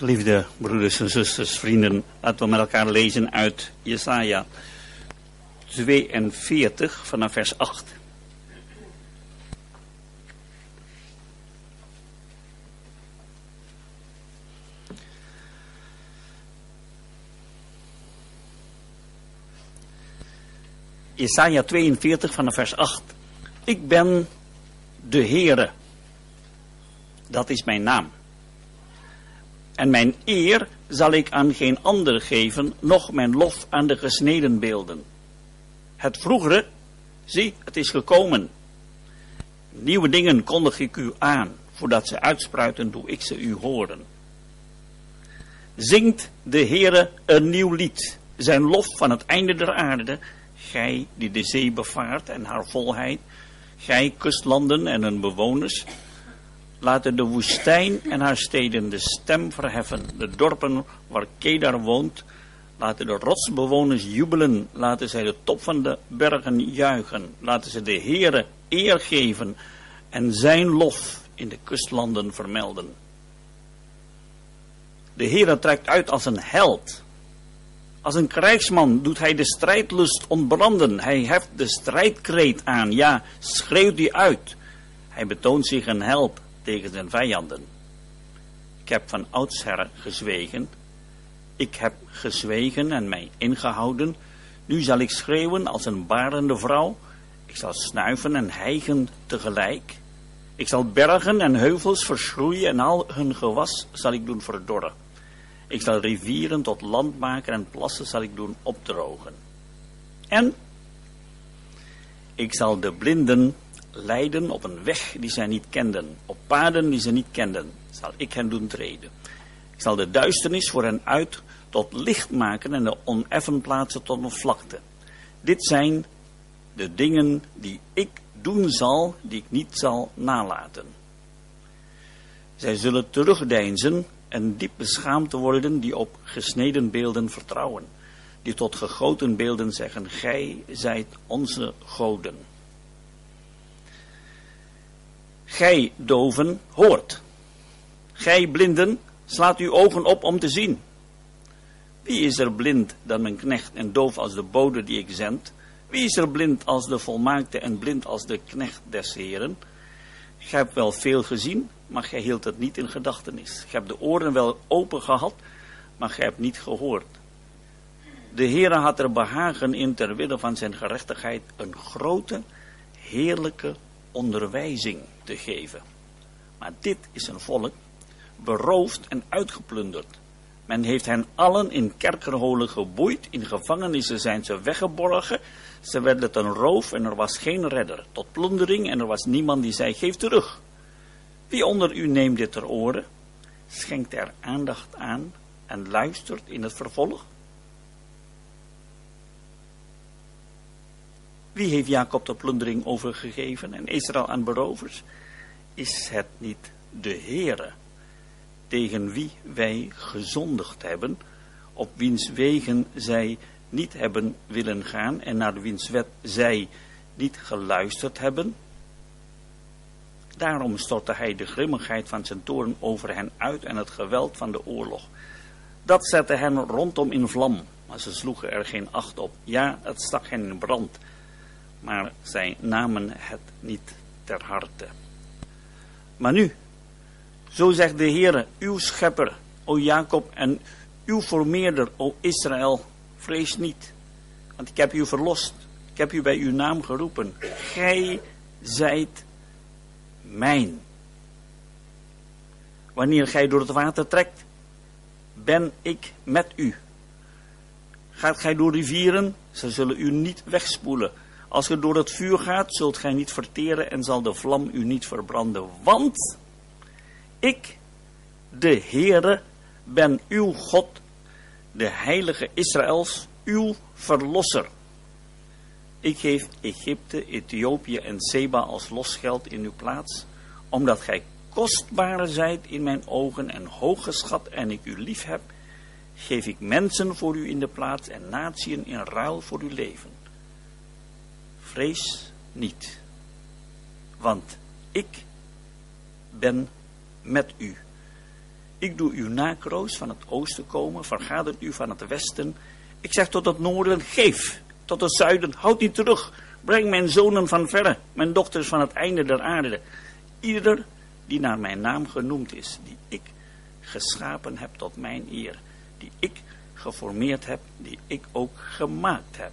Geliefde broeders en zusters, vrienden, laten we met elkaar lezen uit Jesaja 42 vanaf vers 8. Jesaja 42 vanaf vers 8. Ik ben de Heere. Dat is mijn naam. En mijn eer zal ik aan geen ander geven, noch mijn lof aan de gesneden beelden. Het vroegere, zie, het is gekomen. Nieuwe dingen kondig ik u aan, voordat ze uitspruiten, doe ik ze u horen. Zingt de Heere een nieuw lied, zijn lof van het einde der aarde, gij die de zee bevaart en haar volheid, gij kustlanden en hun bewoners, laten de woestijn en haar steden de stem verheffen, de dorpen waar Kedar woont, laten de rotsbewoners jubelen, laten zij de top van de bergen juichen, laten ze de Heere eer geven en zijn lof in de kustlanden vermelden. De Heere trekt uit als een held. Als een krijgsman doet hij de strijdlust ontbranden. Hij heft de strijdkreet aan, ja, schreeuwt die uit. Hij betoont zich een held tegen zijn vijanden. Ik heb van oudsher gezwegen. Ik heb gezwegen en mij ingehouden. Nu zal ik schreeuwen als een barende vrouw. Ik zal snuiven en hijgen tegelijk. Ik zal bergen en heuvels verschroeien en al hun gewas zal ik doen verdorren. Ik zal rivieren tot land maken en plassen zal ik doen opdrogen. En ik zal de blinden leiden op een weg die zij niet kenden, op paden die ze niet kenden, zal ik hen doen treden. Ik zal de duisternis voor hen uit tot licht maken en de oneffen plaatsen tot een vlakte. Dit zijn de dingen die ik doen zal, die ik niet zal nalaten. Zij zullen terugdeinzen en diep beschaamd worden die op gesneden beelden vertrouwen, die tot gegoten beelden zeggen, gij zijt onze goden. Gij doven hoort. Gij blinden slaat uw ogen op om te zien. Wie is er blind dan mijn knecht en doof als de bode die ik zend? Wie is er blind als de volmaakte en blind als de knecht des heren? Gij hebt wel veel gezien, maar gij hield het niet in gedachtenis. Gij hebt de oren wel open gehad, maar gij hebt niet gehoord. De Heere had er behagen in ter wille van zijn gerechtigheid een grote, heerlijke onderwijzing te geven. Maar dit is een volk beroofd en uitgeplunderd. Men heeft hen allen in kerkerholen geboeid, in gevangenissen zijn ze weggeborgen. Ze werden ten roof en er was geen redder. Tot plundering en er was niemand die zei, geef terug. Wie onder u neemt dit ter oren, schenkt er aandacht aan en luistert in het vervolg? Wie heeft Jacob de plundering overgegeven en Israël aan berovers? Is het niet de Heere, tegen wie wij gezondigd hebben, op wiens wegen zij niet hebben willen gaan en naar wiens wet zij niet geluisterd hebben? Daarom stortte hij de grimmigheid van zijn toorn over hen uit en het geweld van de oorlog. Dat zette hen rondom in vlam, maar ze sloegen er geen acht op. Ja, het stak hen in brand maar zij namen het niet ter harte. Maar nu, zo zegt de Heere, uw schepper, o Jacob, en uw formeerder, o Israël, vrees niet, want ik heb u verlost. Ik heb u bij uw naam geroepen. Gij zijt mijn. Wanneer gij door het water trekt, ben ik met u. Gaat gij door rivieren, ze zullen u niet wegspoelen. Als ge door het vuur gaat, zult gij niet verteren en zal de vlam u niet verbranden. Want ik, de Heere, ben uw God, de heilige Israëls, uw verlosser. Ik geef Egypte, Ethiopië en Seba als losgeld in uw plaats, omdat gij kostbare zijt in mijn ogen en hooggeschat en ik u lief heb, geef ik mensen voor u in de plaats en natieën in ruil voor uw leven. Vrees niet, want ik ben met u. Ik doe u nakroos van het oosten komen, vergadert u van het westen. Ik zeg tot het noorden, geef. Tot het zuiden, houd niet terug. Breng mijn zonen van verre, mijn dochters van het einde der aarde. Ieder die naar mijn naam genoemd is, die ik geschapen heb tot mijn eer, die ik geformeerd heb, die ik ook gemaakt heb.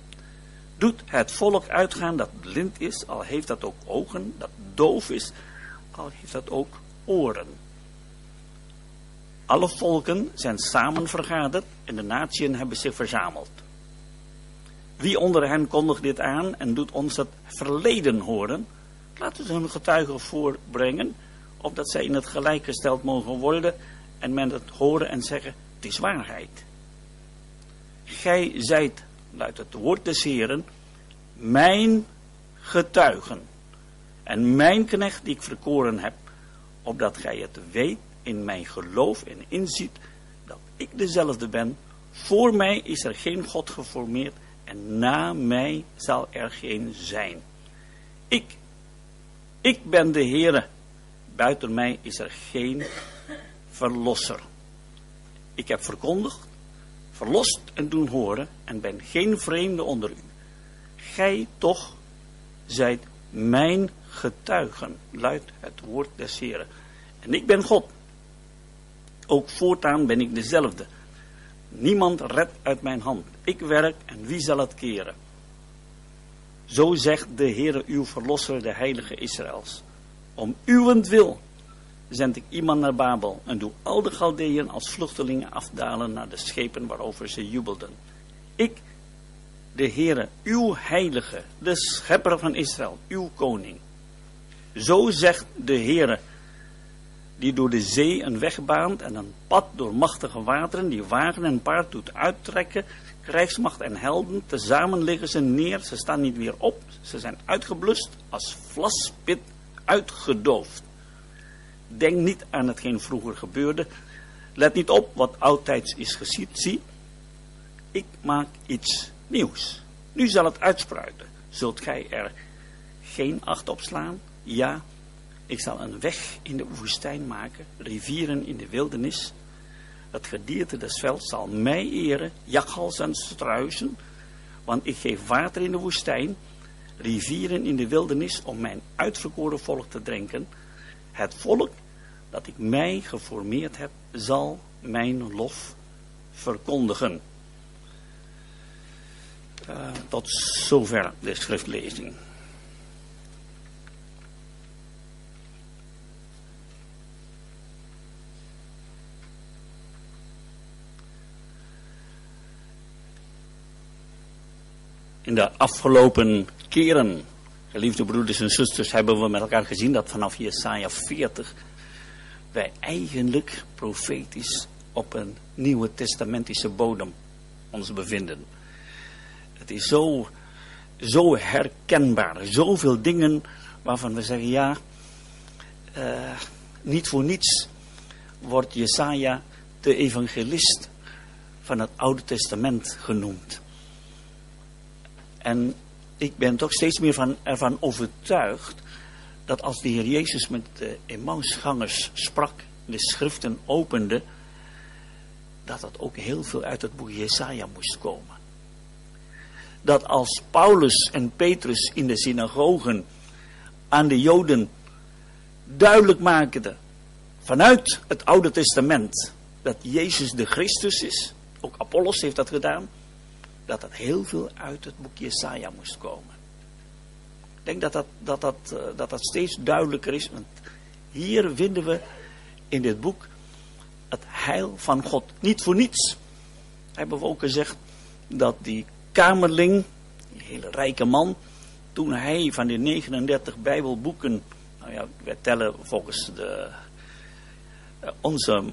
Doet het volk uitgaan dat blind is, al heeft dat ook ogen, dat doof is, al heeft dat ook oren. Alle volken zijn samen vergaderd en de natieën hebben zich verzameld. Wie onder hen kondigt dit aan en doet ons het verleden horen? Laten ze hun getuigen voorbrengen, opdat zij in het gelijk gesteld mogen worden en men het horen en zeggen, het is waarheid. Gij zijt, luidt het woord des Heren, mijn getuigen en mijn knecht die ik verkoren heb, opdat gij het weet in mijn geloof en inziet dat ik dezelfde ben. Voor mij is er geen God geformeerd en na mij zal er geen zijn. Ik, ik ben de Heere. Buiten mij is er geen verlosser. Ik heb verkondigd, verlost en doen horen en ben geen vreemde onder u. Gij toch zijt mijn getuigen, luidt het woord des Heren. En ik ben God. Ook voortaan ben ik dezelfde. Niemand redt uit mijn hand. Ik werk en wie zal het keren? Zo zegt de Heere uw verlosser, de heilige Israëls. Om uwentwil zend ik iemand naar Babel en doe al de Galdeën als vluchtelingen afdalen naar de schepen waarover ze jubelden. Ik, de Heere, uw heilige, de schepper van Israël, uw koning. Zo zegt de Heere, die door de zee een weg baant en een pad door machtige wateren, die wagen en paard doet uittrekken, krijgsmacht en helden, tezamen liggen ze neer, ze staan niet weer op, ze zijn uitgeblust, als vlaspit uitgedoofd. Denk niet aan hetgeen vroeger gebeurde, let niet op wat oudtijds is geschied, zie, ik maak iets nieuws. Nu zal het uitspruiten, zult gij er geen acht op slaan? Ja, ik zal een weg in de woestijn maken, rivieren in de wildernis. Het gedierte des velds zal mij eren, jakhals en struisen, want ik geef water in de woestijn, rivieren in de wildernis om mijn uitverkoren volk te drinken. Het volk dat ik mij geformeerd heb, zal mijn lof verkondigen. Uh, tot zover de schriftlezing. in de afgelopen keren, geliefde broeders en zusters, hebben we met elkaar gezien dat vanaf Jesaja 40 wij eigenlijk profetisch op een nieuwe testamentische bodem ons bevinden. Het is zo, zo herkenbaar, zoveel dingen waarvan we zeggen, ja, uh, niet voor niets wordt Jesaja de evangelist van het Oude Testament genoemd. En ik ben toch steeds meer van, ervan overtuigd dat als de Heer Jezus met de Emmausgangers sprak, de schriften opende, dat dat ook heel veel uit het boek Jesaja moest komen. Dat als Paulus en Petrus in de synagogen aan de Joden duidelijk maakten vanuit het Oude Testament dat Jezus de Christus is, ook Apollos heeft dat gedaan, dat dat heel veel uit het boek Jesaja moest komen. Ik denk dat dat, dat, dat, eh, dat, dat steeds duidelijker is. Want hier vinden we in dit boek het heil van God. Niet voor niets hebben we ook gezegd dat die kamerling, die hele rijke man, toen hij van de 39 Bijbelboeken, nou ja, wij tellen volgens de, eh, onze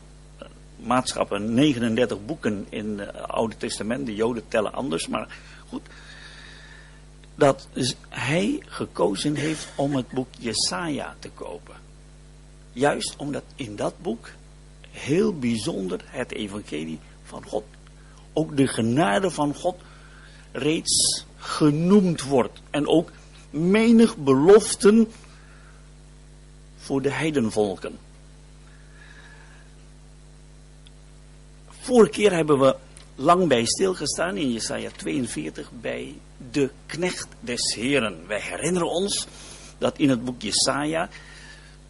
maatschappen 39 boeken in het Oude Testament. De Joden tellen anders, maar goed. Dat hij gekozen heeft om het boek Jesaja te kopen. Juist omdat in dat boek heel bijzonder het evangelie van God, ook de genade van God, reeds genoemd wordt. En ook menig beloften voor de heidenvolken. Vorige keer hebben we lang bij stilgestaan in Jesaja 42 bij de knecht des Heren. Wij herinneren ons dat in het boek Jesaja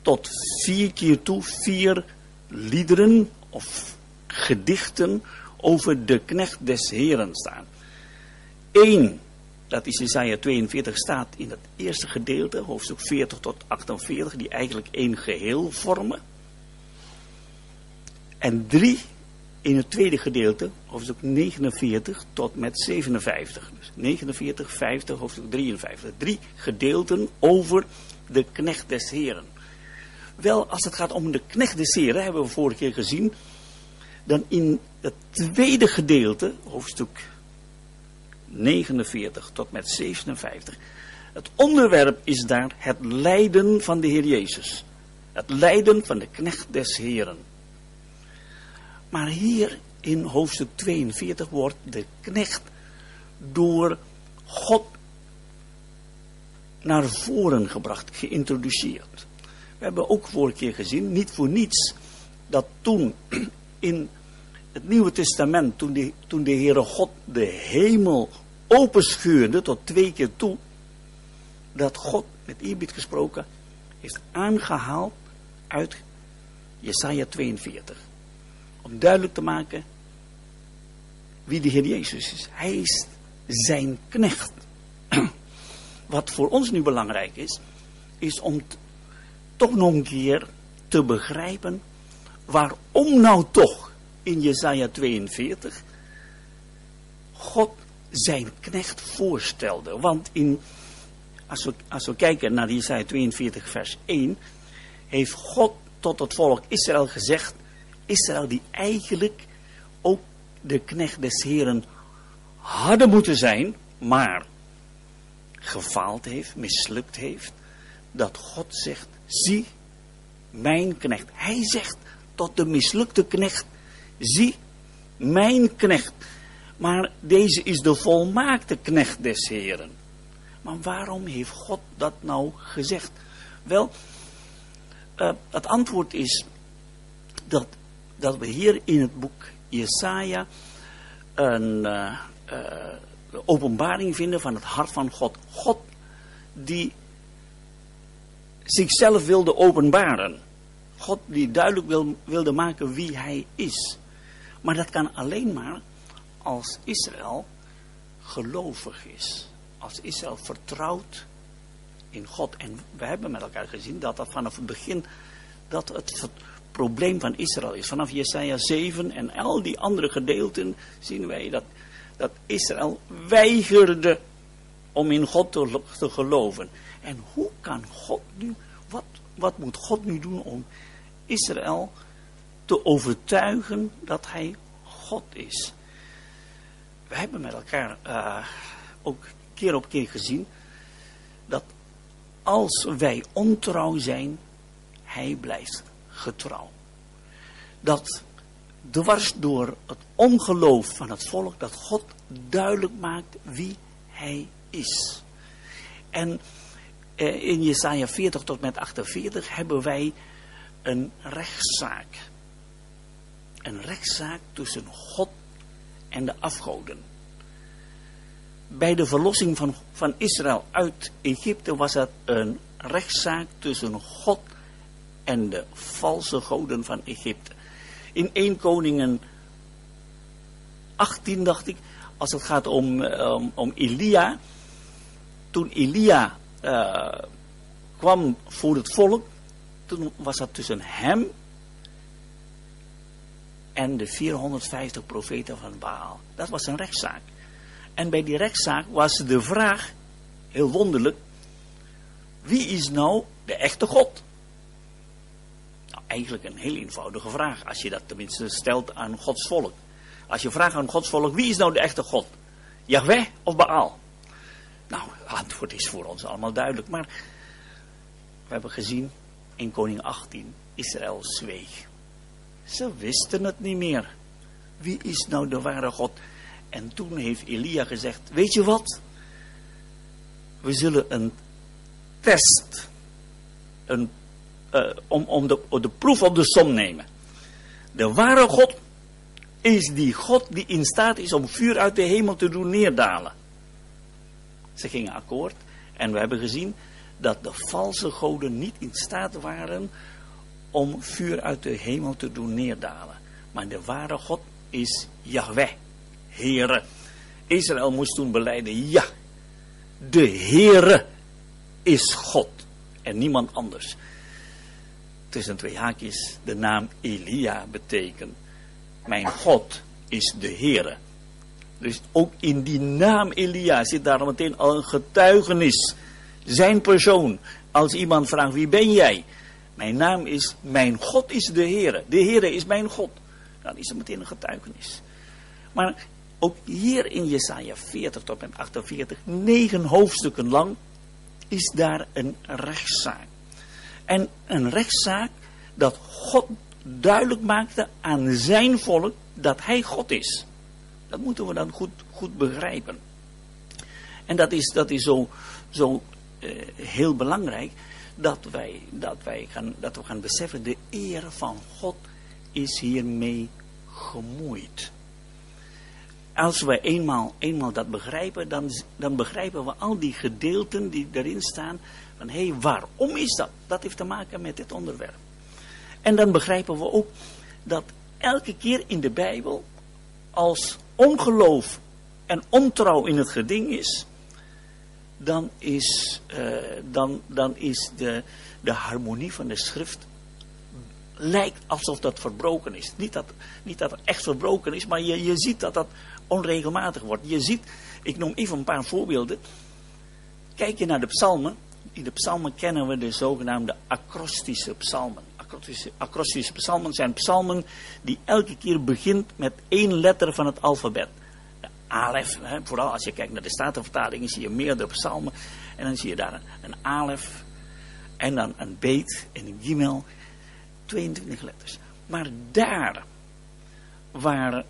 tot vier keer toe vier liederen of gedichten over de knecht des Heren staan. Eén, dat is Jesaja 42, staat in het eerste gedeelte, hoofdstuk 40 tot 48, die eigenlijk één geheel vormen. En drie in het tweede gedeelte, hoofdstuk 49 tot met 57. Dus 49, 50, hoofdstuk 53. Drie gedeelten over de knecht des Heren. Wel, als het gaat om de knecht des Heren, hebben we vorige keer gezien, dan in het tweede gedeelte, hoofdstuk 49 tot met 57. Het onderwerp is daar het lijden van de Heer Jezus. Het lijden van de knecht des Heren. Maar hier in hoofdstuk 42 wordt de knecht door God naar voren gebracht, geïntroduceerd. We hebben ook vorige keer gezien, niet voor niets, dat toen in het Nieuwe Testament, toen de, toen de Heere God de hemel openscheurde tot twee keer toe, dat God, met eerbied gesproken, heeft aangehaald uit Jesaja 42 om duidelijk te maken wie de Heer Jezus is. Hij is zijn knecht. Wat voor ons nu belangrijk is, is om toch nog een keer te begrijpen waarom nou toch in Jesaja 42 God zijn knecht voorstelde. Want in, als, we, als we kijken naar Jesaja 42 vers 1, heeft God tot het volk Israël gezegd, Israël die eigenlijk ook de knecht des Heren hadden moeten zijn, maar gefaald heeft, mislukt heeft, dat God zegt, zie mijn knecht. Hij zegt tot de mislukte knecht, zie mijn knecht. Maar deze is de volmaakte knecht des Heren. Maar waarom heeft God dat nou gezegd? Wel, uh, het antwoord is dat dat we hier in het boek Jesaja een uh, uh, openbaring vinden van het hart van God. God die zichzelf wilde openbaren. God die duidelijk wil, wilde maken wie hij is. Maar dat kan alleen maar als Israël gelovig is. Als Israël vertrouwt in God. En we hebben met elkaar gezien dat dat vanaf het begin dat het probleem van Israël is. Vanaf Jesaja 7 en al die andere gedeelten zien wij dat, dat Israël weigerde om in God te, geloven. En hoe kan God nu, wat, wat moet God nu doen om Israël te overtuigen dat hij God is? We hebben met elkaar uh, ook keer op keer gezien dat als wij ontrouw zijn, hij blijft getrouw. Dat dwars door het ongeloof van het volk, dat God duidelijk maakt wie hij is. En eh, in Jesaja 40 tot met 48 hebben wij een rechtszaak. Een rechtszaak tussen God en de afgoden. Bij de verlossing van, van Israël uit Egypte was het een rechtszaak tussen God en de valse goden van Egypte. In 1 Koningen 18 dacht ik, als het gaat om, um, om Elia. Toen Elia uh, kwam voor het volk, toen was dat tussen hem en de 450 profeten van Baal. Dat was een rechtszaak. En bij die rechtszaak was de vraag, heel wonderlijk, wie is nou de echte God? Eigenlijk een heel eenvoudige vraag. Als je dat tenminste stelt aan Gods volk. Als je vraagt aan Gods volk, wie is nou de echte God? Yahweh of Baal? Nou, het antwoord is voor ons allemaal duidelijk. Maar we hebben gezien in koning 18, Israël zweeg. Ze wisten het niet meer. Wie is nou de ware God? En toen heeft Elia gezegd, weet je wat? We zullen een test, een uh, om, om de, de proef op de som nemen. De ware God is die God die in staat is om vuur uit de hemel te doen neerdalen. Ze gingen akkoord en we hebben gezien dat de valse goden niet in staat waren om vuur uit de hemel te doen neerdalen. Maar de ware God is Yahweh, Heere. Israël moest toen beleiden, ja, de Heere is God en niemand anders. Tussen twee haakjes, de naam Elia betekent, mijn God is de Heere. Dus ook in die naam Elia zit daar meteen al een getuigenis. Zijn persoon. Als iemand vraagt, wie ben jij? Mijn naam is, mijn God is de Heere. De Heere is mijn God. Dan is er meteen een getuigenis. Maar ook hier in Jesaja 40 tot en 48, negen hoofdstukken lang, is daar een rechtszaak. En een rechtszaak dat God duidelijk maakte aan zijn volk dat hij God is. Dat moeten we dan goed, goed begrijpen. En dat is, dat is zo, zo uh, heel belangrijk dat wij, dat, wij gaan, dat we gaan beseffen, de eer van God is hiermee gemoeid. Als we eenmaal, eenmaal dat begrijpen, dan, dan begrijpen we al die gedeelten die erin staan. Van hé, hey, waarom is dat? Dat heeft te maken met dit onderwerp. En dan begrijpen we ook dat elke keer in de Bijbel, als ongeloof en ontrouw in het geding is, dan is, uh, dan, dan is de, de harmonie van de schrift lijkt alsof dat verbroken is. Niet dat, niet dat het echt verbroken is, maar je, je ziet dat dat onregelmatig wordt. Je ziet, ik noem even een paar voorbeelden. Kijk je naar de psalmen. In de psalmen kennen we de zogenaamde acrostische psalmen. Acrostische, acrostische psalmen zijn psalmen die elke keer begint met één letter van het alfabet. Alef, hè, vooral als je kijkt naar de Statenvertalingen, zie je meerdere psalmen. En dan zie je daar een, een alef, en dan een beet en een gimel. 22 letters. Maar daar waar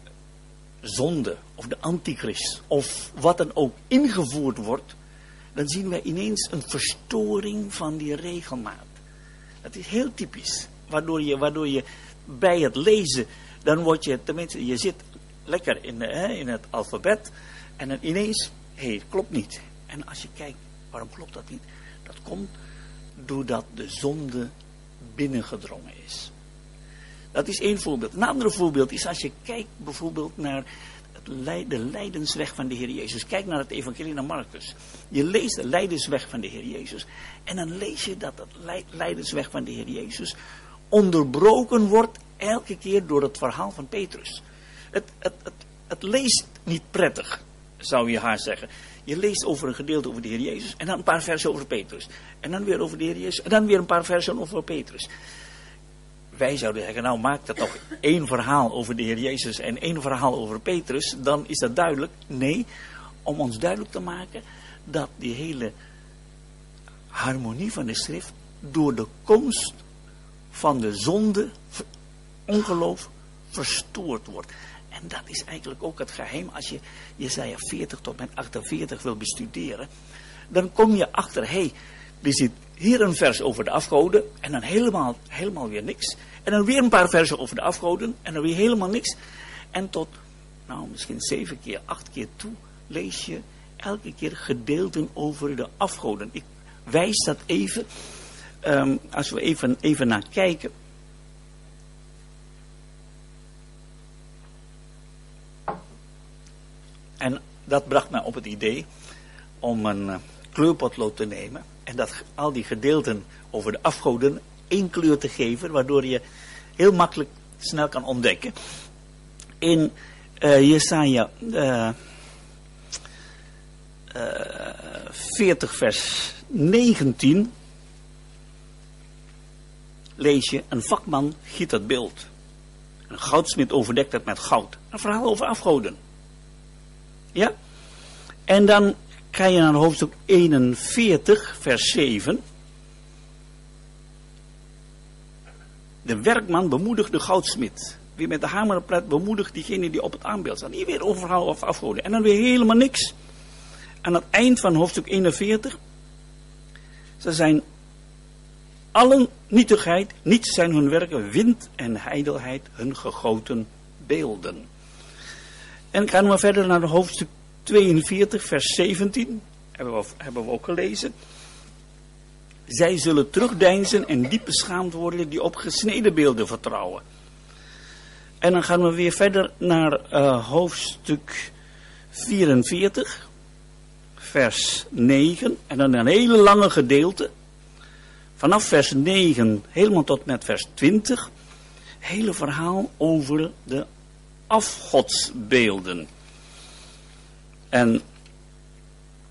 zonde of de antichrist of wat dan ook ingevoerd wordt, dan zien wij ineens een verstoring van die regelmaat. Dat is heel typisch. Waardoor je, waardoor je bij het lezen, dan word je, tenminste, je zit lekker in, hè, in het alfabet en dan ineens, hé, hey, klopt niet. En als je kijkt, waarom klopt dat niet? Dat komt doordat de zonde binnengedrongen is. Dat is één voorbeeld. Een ander voorbeeld is als je kijkt bijvoorbeeld naar de lijdensweg van de Heer Jezus. Kijk naar het evangelie naar Marcus. Je leest de lijdensweg van de Heer Jezus. En dan lees je dat het lijdensweg van de Heer Jezus onderbroken wordt elke keer door het verhaal van Petrus. Het, het, het, het leest niet prettig, zou je haar zeggen. Je leest over een gedeelte over de Heer Jezus en dan een paar versen over Petrus. En dan weer over de Heer Jezus en dan weer een paar versen over Petrus. Wij zouden zeggen, nou maak dat toch één verhaal over de Heer Jezus en één verhaal over Petrus. Dan is dat duidelijk. Nee, om ons duidelijk te maken dat die hele harmonie van de schrift door de komst van de zonde, ongeloof, verstoord wordt. En dat is eigenlijk ook het geheim als je Jezaja 40 tot en 48 wil bestuderen. Dan kom je achter, hé, hey, er zit hier een vers over de afgoden en dan helemaal, helemaal weer niks. En dan weer een paar versen over de afgoden en dan weer helemaal niks. En tot, nou misschien zeven keer, acht keer toe lees je elke keer gedeelten over de afgoden. Ik wijs dat even, um, als we even, even naar kijken. En dat bracht mij op het idee om een uh, kleurpotlood te nemen. En dat al die gedeelten over de afgoden één kleur te geven. Waardoor je heel makkelijk snel kan ontdekken. In uh, Jesaja uh, 40 vers 19 lees je een vakman giet het beeld. Een goudsmid overdekt het met goud. Een verhaal over afgoden. Ja? En dan ga je naar hoofdstuk 41, vers 7. De werkman bemoedigt de goudsmid. Wie met de hamer pret bemoedigt diegene die op het aanbeeld staat. Hier weer overal of afgoden. En dan weer helemaal niks. Aan het eind van hoofdstuk 41. Ze zijn allen nietigheid, niets zijn hun werken, wind en heidelheid hun gegoten beelden. En gaan we verder naar hoofdstuk 42, vers 17. Hebben we, hebben we ook gelezen. Zij zullen terugdeinzen en diep beschaamd worden die op gesneden beelden vertrouwen. En dan gaan we weer verder naar uh, hoofdstuk 44, vers 9. En dan een hele lange gedeelte. Vanaf vers 9 helemaal tot met vers 20. Hele verhaal over de afgodsbeelden. En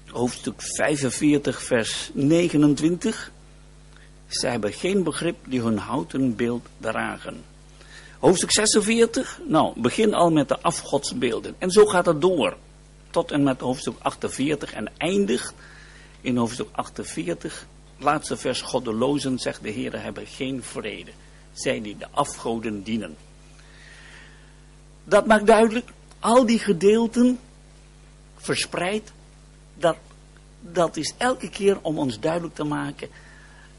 hoofdstuk 45, vers 29. Zij hebben geen begrip die hun houten beeld dragen. Hoofdstuk 46, nou, begin al met de afgodsbeelden. En zo gaat het door. Tot en met hoofdstuk 48 en eindigt in hoofdstuk 48. Laatste vers, goddelozen, zegt de Heer, hebben geen vrede. Zij die de afgoden dienen. Dat maakt duidelijk, al die gedeelten verspreid, dat, dat is elke keer om ons duidelijk te maken,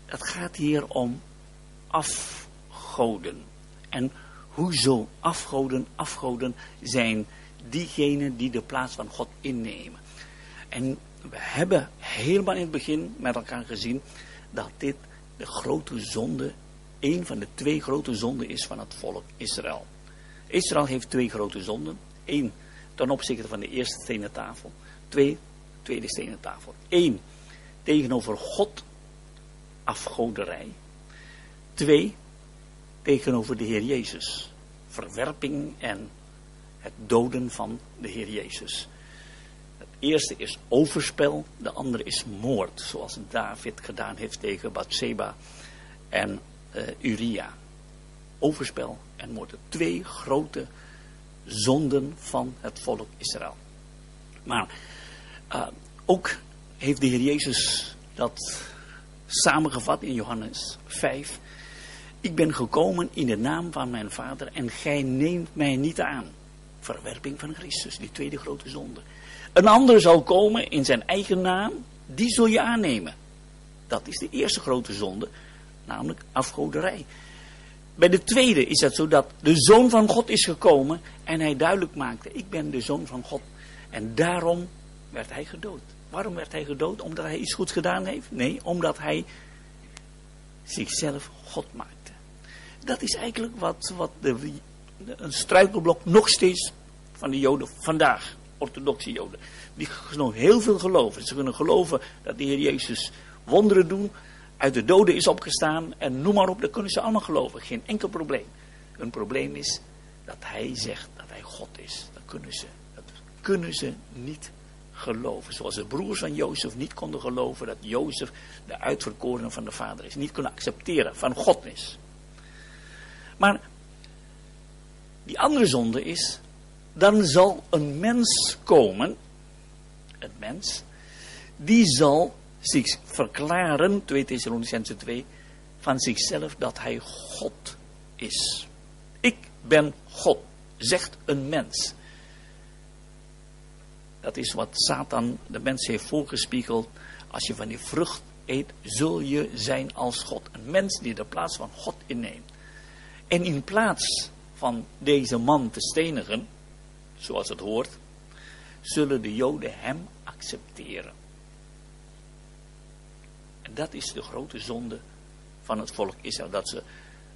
het gaat hier om afgoden. En hoezo afgoden, afgoden zijn diegenen die de plaats van God innemen. En we hebben helemaal in het begin met elkaar gezien dat dit de grote zonde, een van de twee grote zonden is van het volk Israël. Israël heeft twee grote zonden. Eén ten opzichte van de eerste stenen tafel. Twee, tweede stenen tafel. Eén, tegenover God, afgoderij. Twee, tegenover de Heer Jezus. Verwerping en het doden van de Heer Jezus. Het eerste is overspel, de andere is moord, zoals David gedaan heeft tegen Bathseba en uh, Uria. Overspel en moord. Twee grote zonden van het volk Israël. Maar uh, ook heeft de Heer Jezus dat samengevat in Johannes 5. Ik ben gekomen in de naam van mijn vader en gij neemt mij niet aan. Verwerping van Christus, die tweede grote zonde. Een ander zal komen in zijn eigen naam, die zul je aannemen. Dat is de eerste grote zonde, namelijk afgoderij. Bij de tweede is het zo dat de Zoon van God is gekomen en hij duidelijk maakte, ik ben de Zoon van God. En daarom werd hij gedood. Waarom werd hij gedood? Omdat hij iets goeds gedaan heeft? Nee, omdat hij zichzelf God maakte. Dat is eigenlijk wat, wat de, een struikelblok nog steeds van de Joden vandaag, orthodoxe Joden. Die nog heel veel geloven. Ze kunnen geloven dat de Heer Jezus wonderen doet, uit de doden is opgestaan en noem maar op, dat kunnen ze allemaal geloven. Geen enkel probleem. Een probleem is dat hij zegt dat hij God is. Dat kunnen ze, dat kunnen ze niet geloven. Zoals de broers van Jozef niet konden geloven dat Jozef de uitverkorene van de vader is. Niet kunnen accepteren van God is. Maar die andere zonde is, dan zal een mens komen, een mens, die zal zich verklaren, 2 Thessalonicense 2, van zichzelf dat hij God is. Ik ben God, zegt een mens. Dat is wat Satan de mens heeft voorgespiegeld. Als je van die vrucht eet, zul je zijn als God. Een mens die de plaats van God inneemt. En in plaats van deze man te stenigen, zoals het hoort, zullen de Joden hem accepteren. Dat is de grote zonde van het volk Israël. Dat ze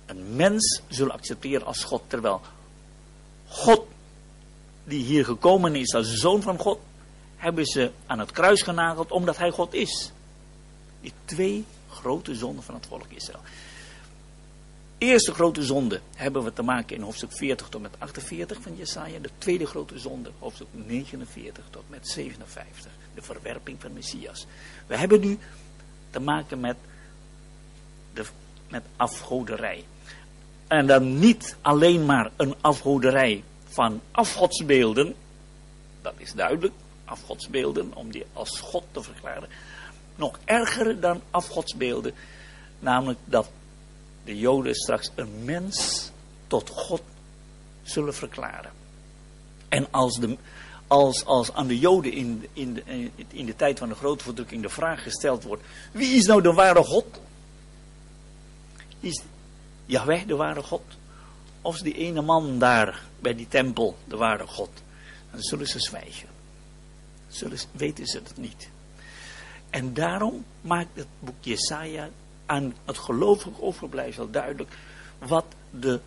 een mens zullen accepteren als God. Terwijl God, die hier gekomen is als zoon van God, hebben ze aan het kruis genageld omdat hij God is. Die twee grote zonden van het volk Israël. Eerste grote zonde hebben we te maken in hoofdstuk 40 tot met 48 van Jesaja. De tweede grote zonde, hoofdstuk 49 tot met 57. De verwerping van Messias. We hebben nu te maken met, de, met afgoderij. En dan niet alleen maar een afgoderij van afgodsbeelden. Dat is duidelijk. Afgodsbeelden, om die als God te verklaren. Nog erger dan afgodsbeelden. Namelijk dat de Joden straks een mens tot God zullen verklaren. En als, de, als, als aan de Joden in, in, de, in de tijd van de grote verdrukking de vraag gesteld wordt: wie is nou de ware God? Is Yahweh de ware God? Of is die ene man daar bij die tempel de ware God? dan zullen ze zwijgen. Zullen, weten ze het niet. En daarom maakt het boek Jesaja aan het gelovig overblijfsel duidelijk wat de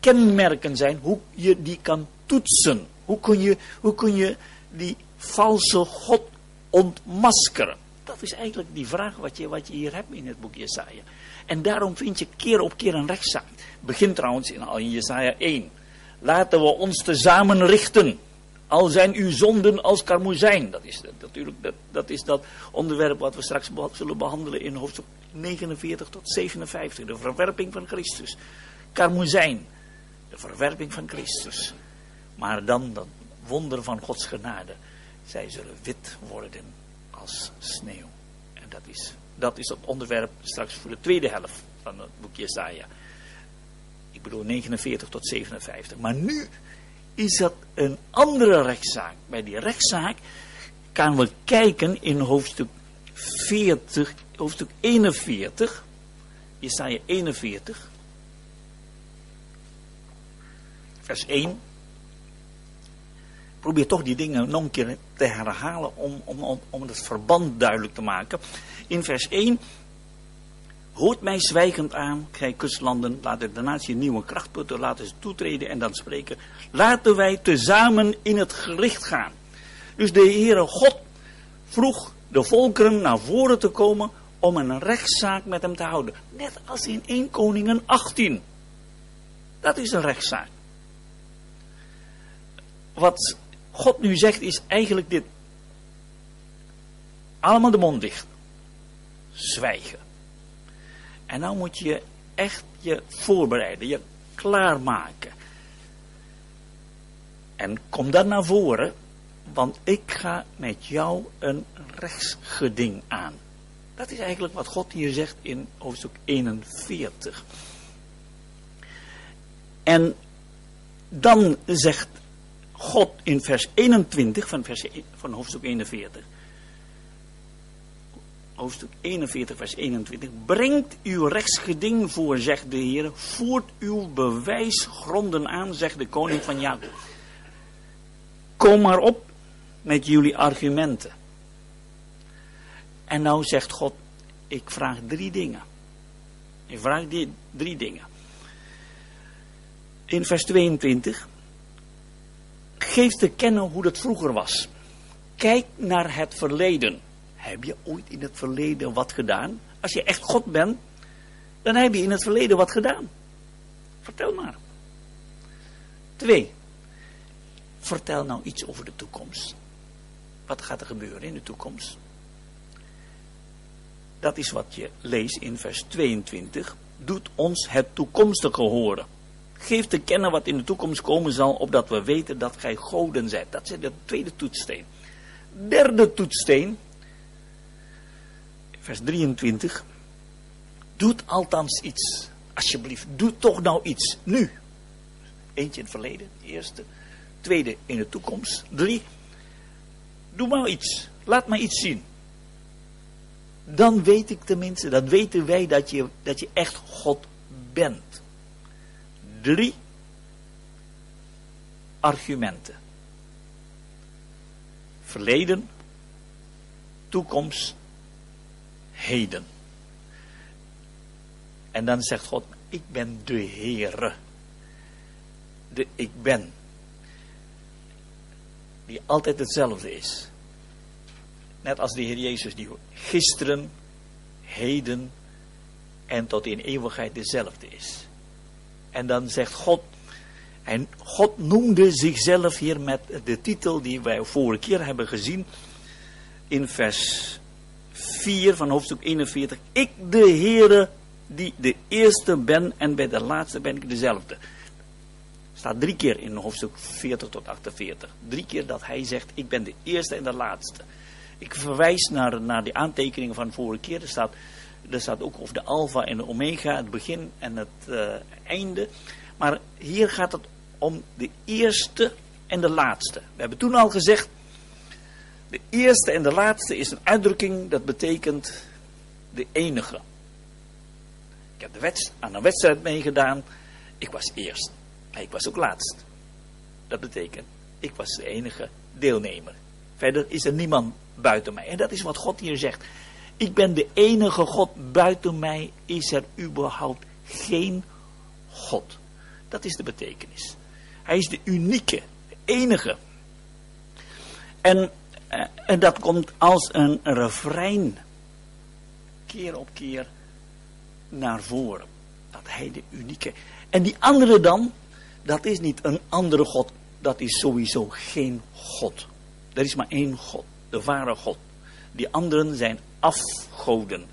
kenmerken zijn, hoe je die kan toetsen. Hoe kun je, hoe kun je die valse God ontmaskeren? Dat is eigenlijk die vraag wat je, wat je hier hebt in het boek Jesaja. En daarom vind je keer op keer een rechtszaak. Begint trouwens in, in Jesaja 1. Laten we ons tezamen richten. Al zijn uw zonden als karmozijn. Dat is natuurlijk dat, dat, is dat onderwerp wat we straks zullen behandelen in hoofdstuk 49 tot 57. De verwerping van Christus. Karmozijn. De verwerping van Christus. Maar dan dat wonder van Gods genade. Zij zullen wit worden als sneeuw. En dat is, dat is het onderwerp straks voor de tweede helft van het boek Jesaja. Ik bedoel 49 tot 57. Maar nu is dat een andere rechtszaak. Bij die rechtszaak gaan we kijken in hoofdstuk 40, hoofdstuk 41, Jesaja 41, vers 1. Probeer toch die dingen nog een keer te herhalen om, om, om, om het verband duidelijk te maken. In vers 1 Hoort mij zwijgend aan, gij kustlanden, laat de natie nieuwe kracht putten, laten ze toetreden en dan spreken. Laten wij tezamen in het gericht gaan. Dus de Heere God vroeg de volkeren naar voren te komen om een rechtszaak met hem te houden. Net als in 1 Koningen 18. Dat is een rechtszaak. Wat God nu zegt is eigenlijk dit. Allemaal de mond dicht. Zwijgen. En nou moet je echt je voorbereiden, je klaarmaken. En kom dan naar voren, want ik ga met jou een rechtsgeding aan. Dat is eigenlijk wat God hier zegt in hoofdstuk 41. En dan zegt God in vers 21 van, vers, e- van hoofdstuk 41 hoofdstuk 41, vers 21. Brengt uw rechtsgeding voor, zegt de Heer. Voert uw bewijsgronden aan, zegt de koning van Jacob. Kom maar op met jullie argumenten. En nou zegt God, ik vraag drie dingen. Ik vraag drie dingen. In vers 22. Geef te kennen hoe het vroeger was. Kijk naar het verleden. Heb je ooit in het verleden wat gedaan? Als je echt God bent, dan heb je in het verleden wat gedaan. Vertel maar. Twee. Vertel nou iets over de toekomst. Wat gaat er gebeuren in de toekomst? Dat is wat je leest in vers 22. Doet ons het toekomstige horen. Geef te kennen wat in de toekomst komen zal, opdat we weten dat gij goden zijt. Dat is de tweede toetssteen. Derde toetssteen vers 23. Doet althans iets. Alsjeblieft, doe toch nou iets. Nu. Eentje in het verleden, eerste. Tweede in de toekomst. Drie. Doe maar iets. Laat maar iets zien. Dan weet ik tenminste, dan weten wij dat je, dat je echt God bent. Drie argumenten. Verleden, toekomst heden. En dan zegt God, ik ben de Heere. De ik ben. Die altijd hetzelfde is. Net als de Heer Jezus die gisteren, heden en tot in eeuwigheid dezelfde is. En dan zegt God, en God noemde zichzelf hier met de titel die wij vorige keer hebben gezien in vers 4 van hoofdstuk 41. Ik de Heere die de eerste ben en bij de laatste ben ik dezelfde. Staat drie keer in hoofdstuk 40 tot 48. Drie keer dat hij zegt ik ben de eerste en de laatste. Ik verwijs naar, naar die aantekeningen van vorige keer. Er staat, er staat ook over de alfa en de omega, het begin en het uh, einde. Maar hier gaat het om de eerste en de laatste. We hebben toen al gezegd, de eerste en de laatste is een uitdrukking dat betekent de enige. Ik heb de aan een wedstrijd meegedaan. Ik was eerst. Maar ik was ook laatst. Dat betekent Ik was de enige deelnemer. Verder is er niemand buiten mij. En dat is wat God hier zegt. Ik ben de enige God. Buiten mij is er überhaupt geen God. Dat is de betekenis. Hij is de unieke, de enige. En, eh, en dat komt als een refrein. Keer op keer naar voren. Dat hij de unieke. En die andere dan, dat is niet een andere God. Dat is sowieso geen God. Er is maar één God, de ware God. Die anderen zijn afgoden.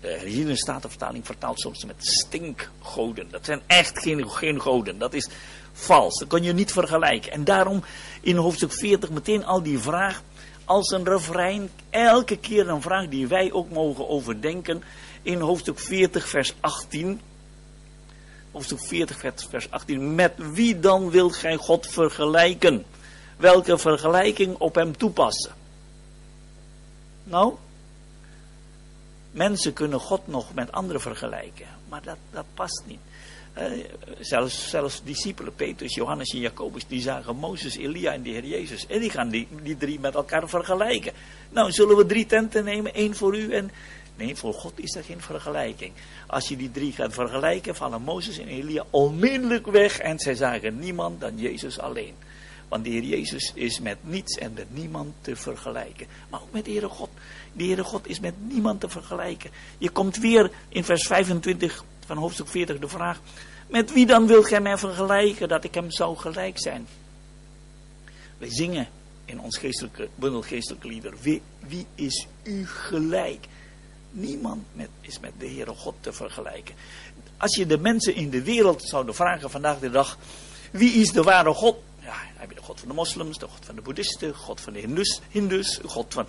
De herziene statenvertaling vertaalt soms met stinkgoden. Dat zijn echt geen, geen goden. Dat is vals. Dat kun je niet vergelijken. En daarom in hoofdstuk 40 meteen al die vraag als een refrein. Elke keer een vraag die wij ook mogen overdenken. In hoofdstuk 40 vers 18. Hoofdstuk 40 vers 18. Met wie dan wilt gij God vergelijken? Welke vergelijking op hem toepassen? Nou, mensen kunnen God nog met anderen vergelijken, maar dat, dat past niet. Uh, zelfs, zelfs discipelen, Petrus, Johannes en Jacobus, die zagen Mozes, Elia en de Heer Jezus. En die gaan die, die drie met elkaar vergelijken. Nou, zullen we drie tenten nemen, één voor u en... Nee, voor God is er geen vergelijking. Als je die drie gaat vergelijken, vallen Mozes en Elia onmiddellijk weg en zij zagen niemand dan Jezus alleen. Want de Heer Jezus is met niets en met niemand te vergelijken. Maar ook met de Heere God. De Heere God is met niemand te vergelijken. Je komt weer in vers 25 van hoofdstuk 40 de vraag. Met wie dan wil gij mij vergelijken dat ik hem zou gelijk zijn? Wij zingen in ons geestelijke, bundel geestelijke lieder. Wie, wie is u gelijk? Niemand met, is met de Heere God te vergelijken. Als je de mensen in de wereld zouden vragen vandaag de dag. Wie is de ware God? Ja, dan heb je de God van de moslims, de God van de boeddhisten, God van de hindus, hindus God van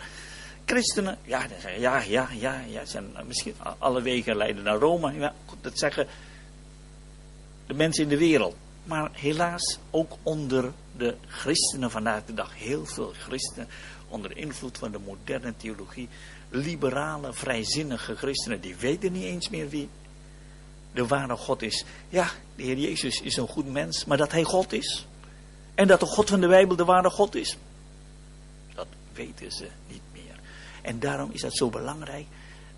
christenen. Ja, ja, ja, ja, ja, zijn misschien alle wegen leiden naar Rome. Ja, dat zeggen de mensen in de wereld. Maar helaas ook onder de christenen vandaag de dag. Heel veel christenen onder invloed van de moderne theologie. Liberale, vrijzinnige christenen. Die weten niet eens meer wie de ware God is. Ja, de Heer Jezus is een goed mens. Maar dat hij God is. En dat de God van de Bijbel de ware God is. Dat weten ze niet. En daarom is het zo belangrijk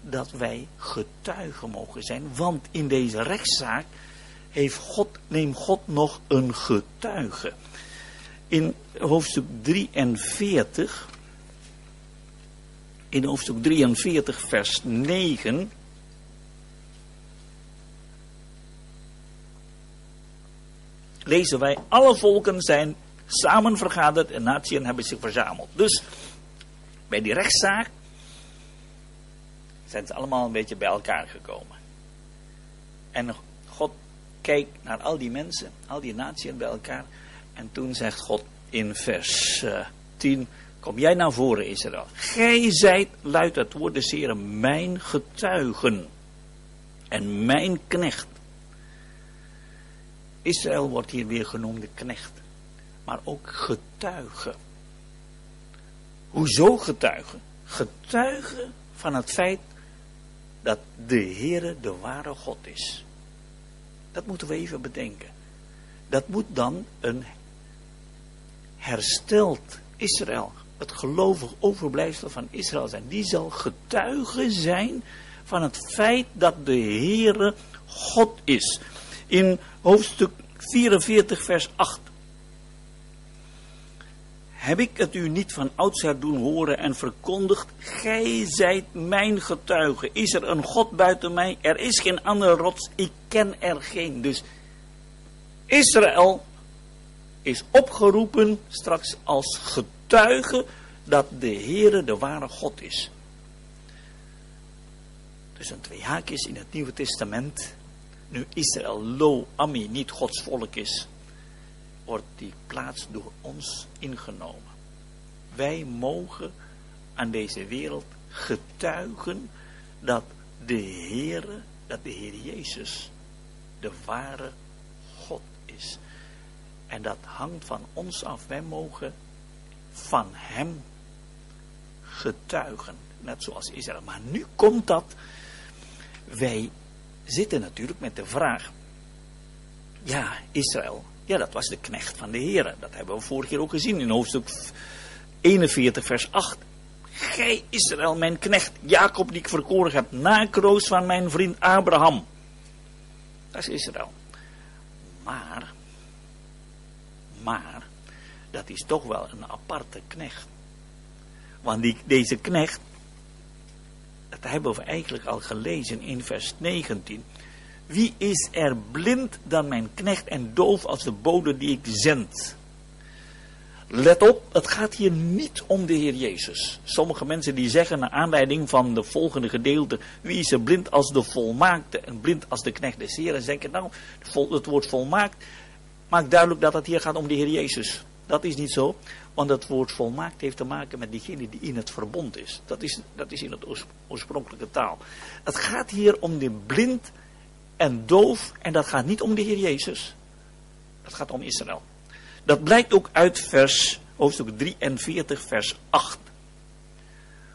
dat wij getuigen mogen zijn. Want in deze rechtszaak heeft God, neemt God nog een getuige. In hoofdstuk 43, in hoofdstuk 43 vers 9... lezen wij, alle volken zijn samen vergaderd en natieën hebben zich verzameld. Dus bij die rechtszaak zijn ze allemaal een beetje bij elkaar gekomen. En God kijkt naar al die mensen, al die natieën bij elkaar. En toen zegt God in vers uh, eh, 10, kom jij naar voren Israël. Gij zijt, luidt het woord des mijn getuigen en mijn knecht Israël wordt hier weer genoemd de knecht, maar ook getuige. Hoezo getuigen? Getuigen van het feit dat de Heere de ware God is. Dat moeten we even bedenken. Dat moet dan een hersteld Israël, het gelovig overblijfsel van Israël zijn. Die zal getuige zijn van het feit dat de Heere God is in hoofdstuk 44, vers 8. Heb ik het u niet van oudsher doen horen en verkondigd? Gij zijt mijn getuige. Is er een God buiten mij? Er is geen andere rots. Ik ken er geen. Dus Israël is opgeroepen straks als getuige dat de Heere de ware God is. Dus een twee haakjes in het Nieuwe Testament nu Israël lo ami niet Gods volk is, wordt die plaats door ons ingenomen. Wij mogen aan deze wereld getuigen dat de Heere, dat de Heer Jezus de ware God is. En dat hangt van ons af. Wij mogen van Hem getuigen. Net zoals Israël. Maar nu komt dat. Wij zitten natuurlijk met de vraag. Ja, Israël, Ja, dat was de knecht van de Heer. Dat hebben we vorige keer ook gezien in hoofdstuk 41, vers 8. Gij Israël, mijn knecht, Jacob die ik verkoren heb, na kroos van mijn vriend Abraham. Dat is Israël. Maar, maar, dat is toch wel een aparte knecht. Want die, deze knecht, dat hebben we eigenlijk al gelezen in vers 19. Wie is er blind dan mijn knecht en doof als de bode die ik zend? Let op, het gaat hier niet om de Heer Jezus. Sommige mensen die zeggen naar aanleiding van de volgende gedeelte, wie is er blind als de volmaakte en blind als de knecht des Heeren, denken nou, het woord volmaakt maakt duidelijk dat het hier gaat om de Heer Jezus. Dat is niet zo, want het woord volmaakt heeft te maken met diegene die in het verbond is. Dat is, dat is in het oorspronkelijke taal. Het gaat hier om de blind en doof en dat gaat niet om de Heer Jezus. Het gaat om Israël. Dat blijkt ook uit vers, hoofdstuk 43, vers 8.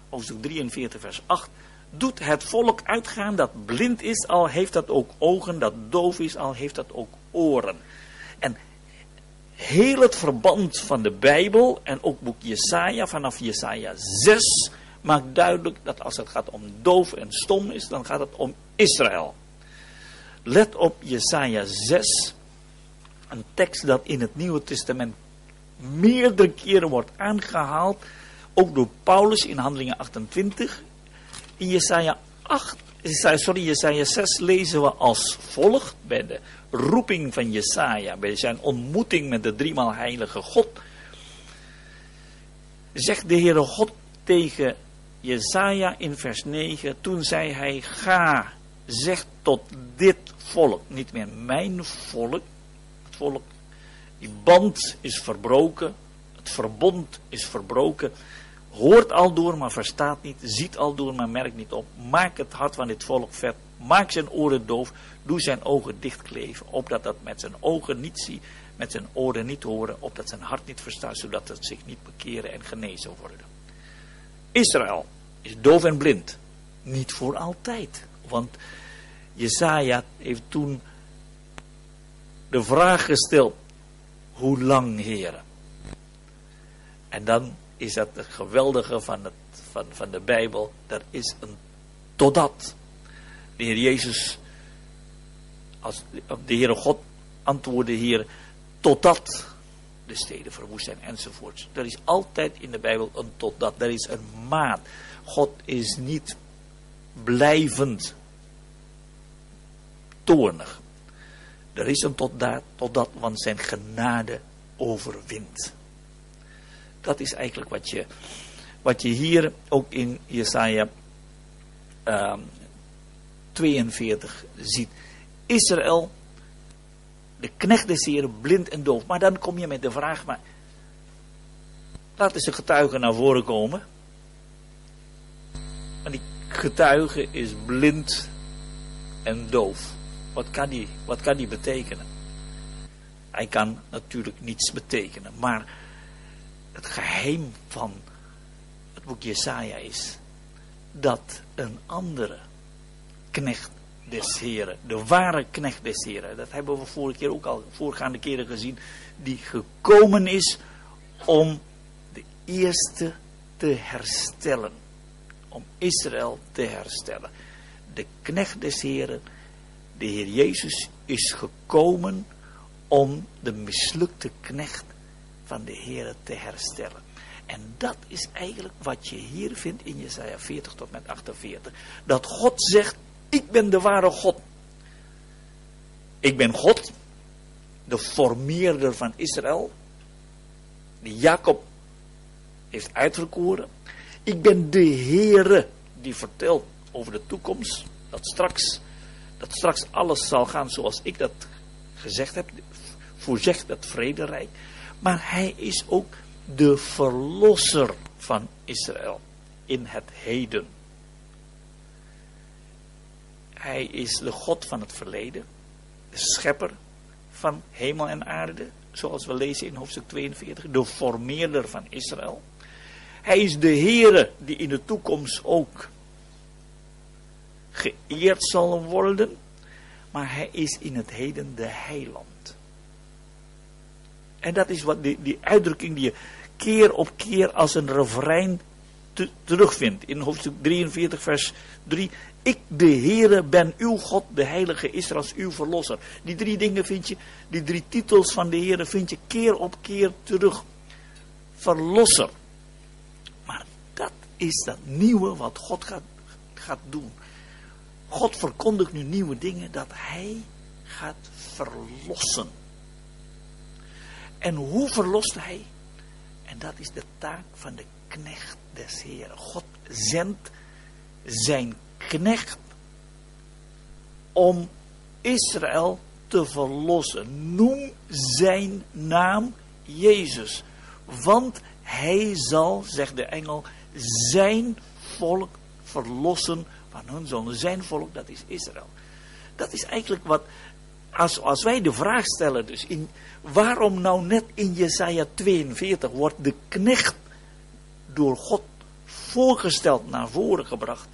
Hoofdstuk 43, vers 8. Doet het volk uitgaan dat blind is, al heeft dat ook ogen, dat doof is, al heeft dat ook oren. En heel het verband van de Bijbel en ook boek Jesaja vanaf Jesaja 6 maakt duidelijk dat als het gaat om doof en stom is, dan gaat het om Israël. Let op Jesaja 6, een tekst dat in het Nieuwe Testament meerdere keren wordt aangehaald, ook door Paulus in Handelingen 28. In Jesaja 8, sorry, Jesaja 6 lezen we als volgt bij de roeping van Jesaja, bij zijn ontmoeting met de driemaal heilige God. Zegt de Heere God tegen Jesaja in vers 9, toen zei hij, ga, zeg tot dit volk, niet meer mijn volk, volk. Die band is verbroken. Het verbond is verbroken. Hoort al door, maar verstaat niet. Ziet al door, maar merkt niet op. Maak het hart van dit volk vet. Maak zijn oren doof. Doe zijn ogen dichtkleven. Opdat dat met zijn ogen niet ziet. Met zijn oren niet horen. Opdat zijn hart niet verstaat. Zodat het zich niet bekeren en genezen worden. Israël is doof en blind. Niet voor altijd. Want Jesaja heeft toen de vraag gesteld, hoe lang heren? En dan is dat het geweldige van, het, van, van de Bijbel, er is een totdat. De Heer Jezus, als de Heere God antwoordde hier, totdat de steden verwoest zijn enzovoorts. Er is altijd in de Bijbel een totdat, er is een maat. God is niet blijvend toornig. Er is een tot, tot dat, want zijn genade overwint. Dat is eigenlijk wat je, wat je hier ook in Jesaja uh, 42 ziet. Israël, de knecht des Heren, blind en doof. Maar dan kom je met de vraag, maar laat eens een getuige naar voren komen. Maar die getuige is blind en doof. Wat kan die, wat kan die betekenen? Hij kan natuurlijk niets betekenen. Maar het geheim van het boek Jesaja is dat een andere knecht des Heren, de ware knecht des Heren, dat hebben we vorige keer ook al, voorgaande keren gezien, die gekomen is om de eerste te herstellen. Om Israël te herstellen. De knecht des Heren de Heer Jezus is gekomen om de mislukte knecht van de Heer te herstellen. En dat is eigenlijk wat je hier vindt in Jesaja 40 tot met 48. Dat God zegt, ik ben de ware God. Ik ben God, de formeerder van Israël, die Jacob heeft uitverkoren. Ik ben de Heere die vertelt over de toekomst, dat straks dat straks alles zal gaan zoals ik dat gezegd heb, voorzegt dat vrederijk. Maar hij is ook de verlosser van Israël in het heden. Hij is de God van het verleden, de schepper van hemel en aarde, zoals we lezen in hoofdstuk 42, de formeerder van Israël. Hij is de Heere die in de toekomst ook geëerd zal worden, maar hij is in het heden de heiland. En dat is wat die, die uitdrukking die je keer op keer als een refrein terugvindt. In hoofdstuk 43, vers 3. Ik, de Heere, ben uw God, de Heilige Israëls, uw Verlosser. Die drie dingen vind je, die drie titels van de Heere vind je keer op keer terug. Verlosser. Maar dat is dat nieuwe wat God gaat, gaat doen. God verkondigt nu nieuwe dingen dat Hij gaat verlossen. En hoe verlost Hij? En dat is de taak van de knecht des Heeren. God zendt zijn knecht om Israël te verlossen. Noem zijn naam Jezus. Want hij zal, zegt de engel, zijn volk verlossen van hun zonde. Zijn volk, dat is Israël. Dat is eigenlijk wat, als, als wij de vraag stellen, dus in, waarom nou net in Jesaja 42 wordt de knecht door God voorgesteld naar voren gebracht?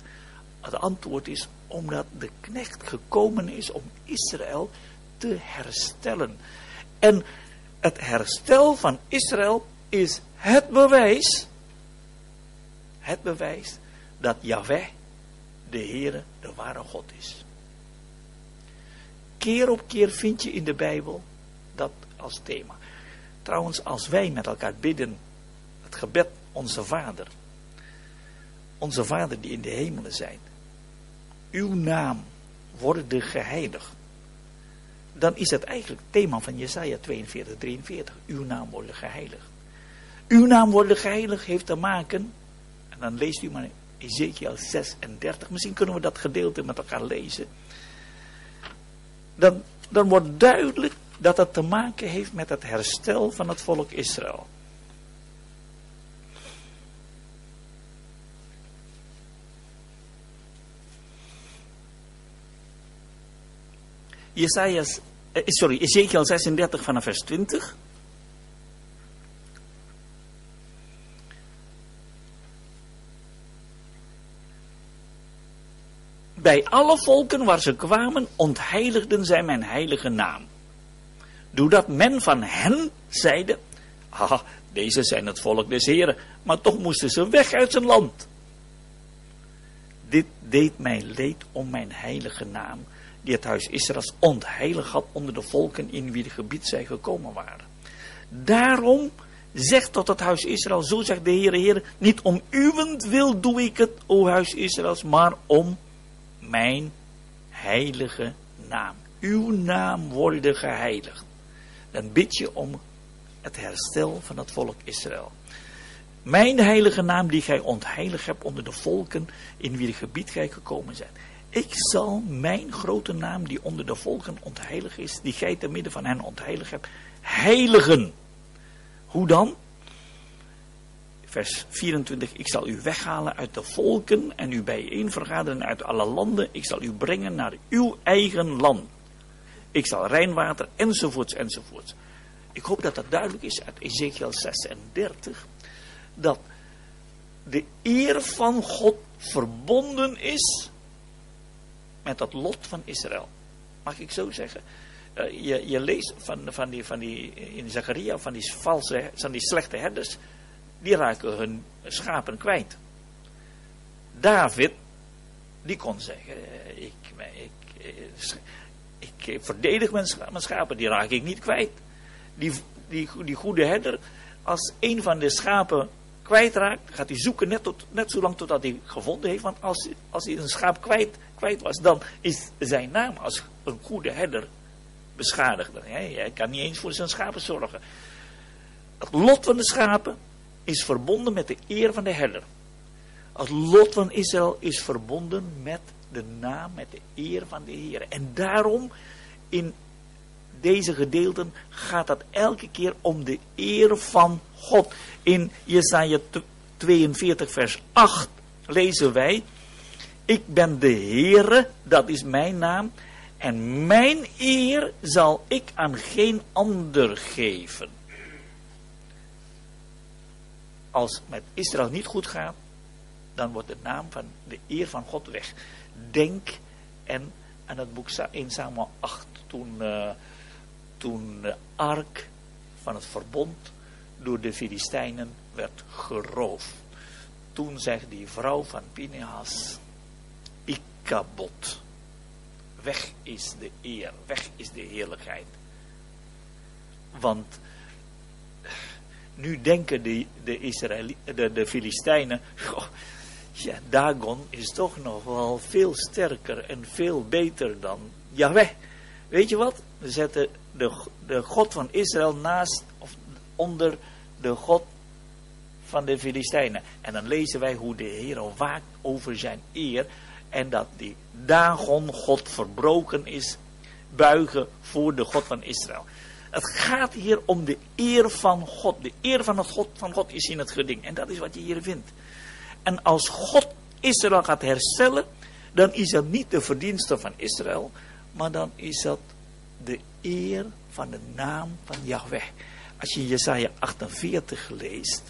Het antwoord is omdat de knecht gekomen is om Israël te herstellen. En het herstel van Israël is het bewijs, het bewijs dat Yahweh, de Heere, de ware God is. Keer op keer vind je in de Bijbel dat als thema. Trouwens, als wij met elkaar bidden, het gebed Onze Vader, onze Vader die in de hemelen zijt, uw naam worden geheiligd. Dan is het eigenlijk het thema van Jesaja 42, 43. Uw naam worden geheiligd. Uw naam worden geheiligd heeft te maken, en dan leest u maar Ezekiel 36, misschien kunnen we dat gedeelte met elkaar lezen. Dan, dan wordt duidelijk dat het te maken heeft met het herstel van het volk Israël. Jesajas, eh, sorry, Ezekiel 36 vanaf vers 20. Bij alle volken waar ze kwamen, ontheiligden zij mijn heilige naam. Doordat men van hen zeide, ah, deze zijn het volk des Heren, maar toch moesten ze weg uit zijn land. Dit deed mij leed om mijn heilige naam, die het huis Israëls ontheilig had onder de volken in wie de gebied zij gekomen waren. Daarom zegt tot het huis Israël, zo zegt de Heere Heer, niet om wil doe ik het, o huis Israëls, maar om mijn heilige naam. Uw naam worden geheiligd. Dan bid je om het herstel van het volk Israël. Mijn heilige naam die gij ontheilig hebt onder de volken in wie de gebied gij gekomen zijn. Ik zal mijn grote naam die onder de volken ontheilig is, die gij te midden van hen ontheilig hebt, heiligen. Hoe dan? Vers 24, ik zal u weghalen uit de volken en u bijeen vergaderen uit alle landen. Ik zal u brengen naar uw eigen land. Ik zal rijnwater enzovoorts enzovoorts. Ik hoop dat dat duidelijk is uit Ezekiel 36. Dat de eer van God verbonden is met het lot van Israël. Mag ik zo zeggen? Uh, je, je leest van, van die, van die, in Zacharia van die, valse, van die slechte herders. Die raken hun schapen kwijt. David, die kon zeggen, ik, ik, ik, ik verdedig mijn, mijn schapen, die raak ik niet kwijt. Die, die, die goede herder, als een van de schapen kwijtraakt, gaat hij zoeken net, tot, net zo lang totdat hij gevonden heeft. Want als, als hij een schaap kwijt, kwijt was, dan is zijn naam als een goede herder beschadigd. Hij kan niet eens voor zijn schapen zorgen. Het lot van de schapen is verbonden met de eer van de herder. Het lot van Israël is verbonden met de naam, met de eer van de Heer. En daarom in deze gedeelten gaat het elke keer om de eer van God. In Jesaja 42 vers 8 lezen wij, ik ben de Heere, dat is mijn naam, en mijn eer zal ik aan geen ander geven. Als het met Israël niet goed gaat, dan wordt de naam van de eer van God weg. Denk en aan het boek 1 Samuel 8, toen, uh, toen de ark van het verbond door de Filistijnen werd geroofd. Toen zegt die vrouw van Pinehas, Ikabot, weg is de eer, weg is de heerlijkheid. Want nu denken de, de, Israëli, de, de Filistijnen, ja, Dagon is toch nog wel veel sterker en veel beter dan Yahweh. Weet je wat? We zetten de, de God van Israël naast of onder de God van de Filistijnen. En dan lezen wij hoe de Heer waakt over zijn eer. En dat die Dagon, God verbroken is, buigen voor de God van Israël. Het gaat hier om de eer van God. De eer van, het God, van God is in het geding. En dat is wat je hier vindt. En als God Israël gaat herstellen, dan is dat niet de verdienste van Israël, maar dan is dat de eer van de naam van Yahweh. Als je Jesaja 48 leest,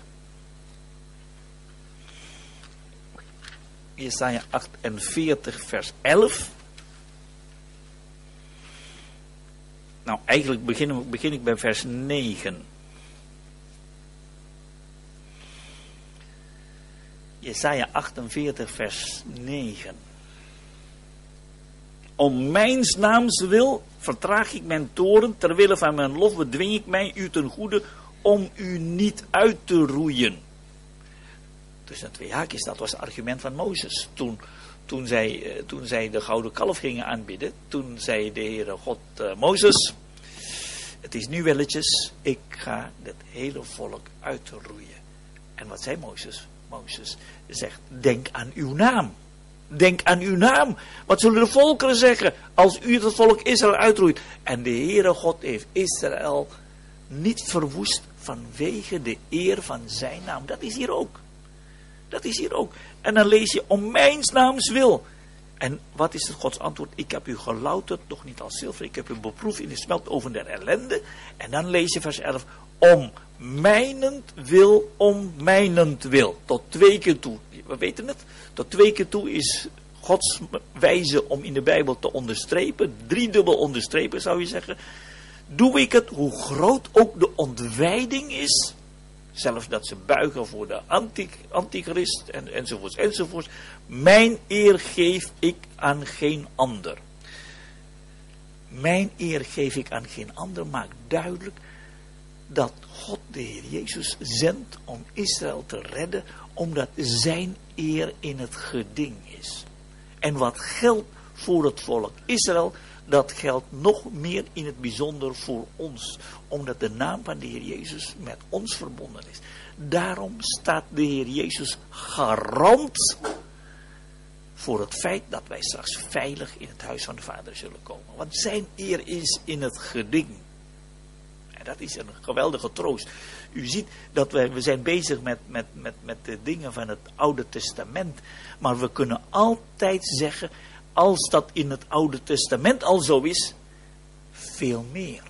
Jesaja 48 vers 11, nou eigenlijk begin, begin ik bij vers 9. Jesaja 48, vers 9. Om mijn naams wil vertraag ik mijn toren, terwille van mijn lof bedwing ik mij u ten goede om u niet uit te roeien. Tussen twee haakjes, dat was het argument van Mozes. Toen, toen, zij, eh, toen zij de gouden kalf gingen aanbidden, toen zei de Heere God, uh, Mozes, het is nu welletjes, ik ga het hele volk uitroeien. En wat zei Mozes? Mozes zegt, denk aan uw naam. Denk aan uw naam. Wat zullen de volkeren zeggen als u het volk Israël uitroeit? En de Heere God heeft Israël niet verwoest vanwege de eer van zijn naam. Dat is hier ook. Dat is hier ook. En dan lees je om mijn naams wil. En wat is het Gods antwoord? Ik heb u gelouterd, toch niet als zilver. Ik heb u beproefd in de smeltoven der ellende. En dan lees je vers 11. Om mijnend wil, om mijnend wil. Tot twee keer toe. We weten het. Tot twee keer toe is Gods wijze om in de Bijbel te onderstrepen. Driedubbel onderstrepen zou je zeggen. Doe ik het, hoe groot ook de ontwijding is. Zelfs dat ze buigen voor de antichrist en, enzovoorts enzovoorts. Mijn eer geef ik aan geen ander. Mijn eer geef ik aan geen ander maakt duidelijk dat God de Heer Jezus zendt om Israël te redden, omdat zijn eer in het geding is. En wat geldt voor het volk Israël, dat geldt nog meer in het bijzonder voor ons, omdat de naam van de Heer Jezus met ons verbonden is. Daarom staat de Heer Jezus garant voor het feit dat wij straks veilig in het huis van de Vader zullen komen. Want zijn eer is in het geding dat is een geweldige troost. U ziet dat wij, we zijn bezig met, met, met, met de dingen van het Oude Testament. Maar we kunnen altijd zeggen, als dat in het Oude Testament al zo is, veel meer.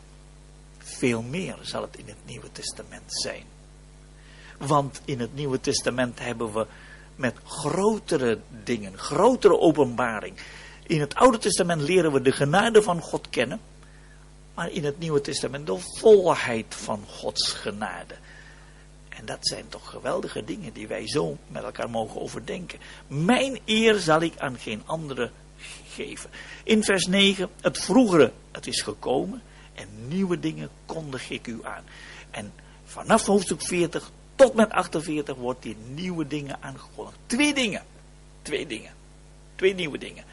Veel meer zal het in het Nieuwe Testament zijn. Want in het Nieuwe Testament hebben we met grotere dingen, grotere openbaring. In het Oude Testament leren we de genade van God kennen maar in het Nieuwe Testament de volheid van Gods genade. En dat zijn toch geweldige dingen die wij zo met elkaar mogen overdenken. Mijn eer zal ik aan geen andere geven. In vers 9, het vroegere, het is gekomen en nieuwe dingen kondig ik u aan. En vanaf hoofdstuk 40 tot met 48 wordt die nieuwe dingen aangekondigd. Twee dingen. Twee dingen. Twee nieuwe dingen.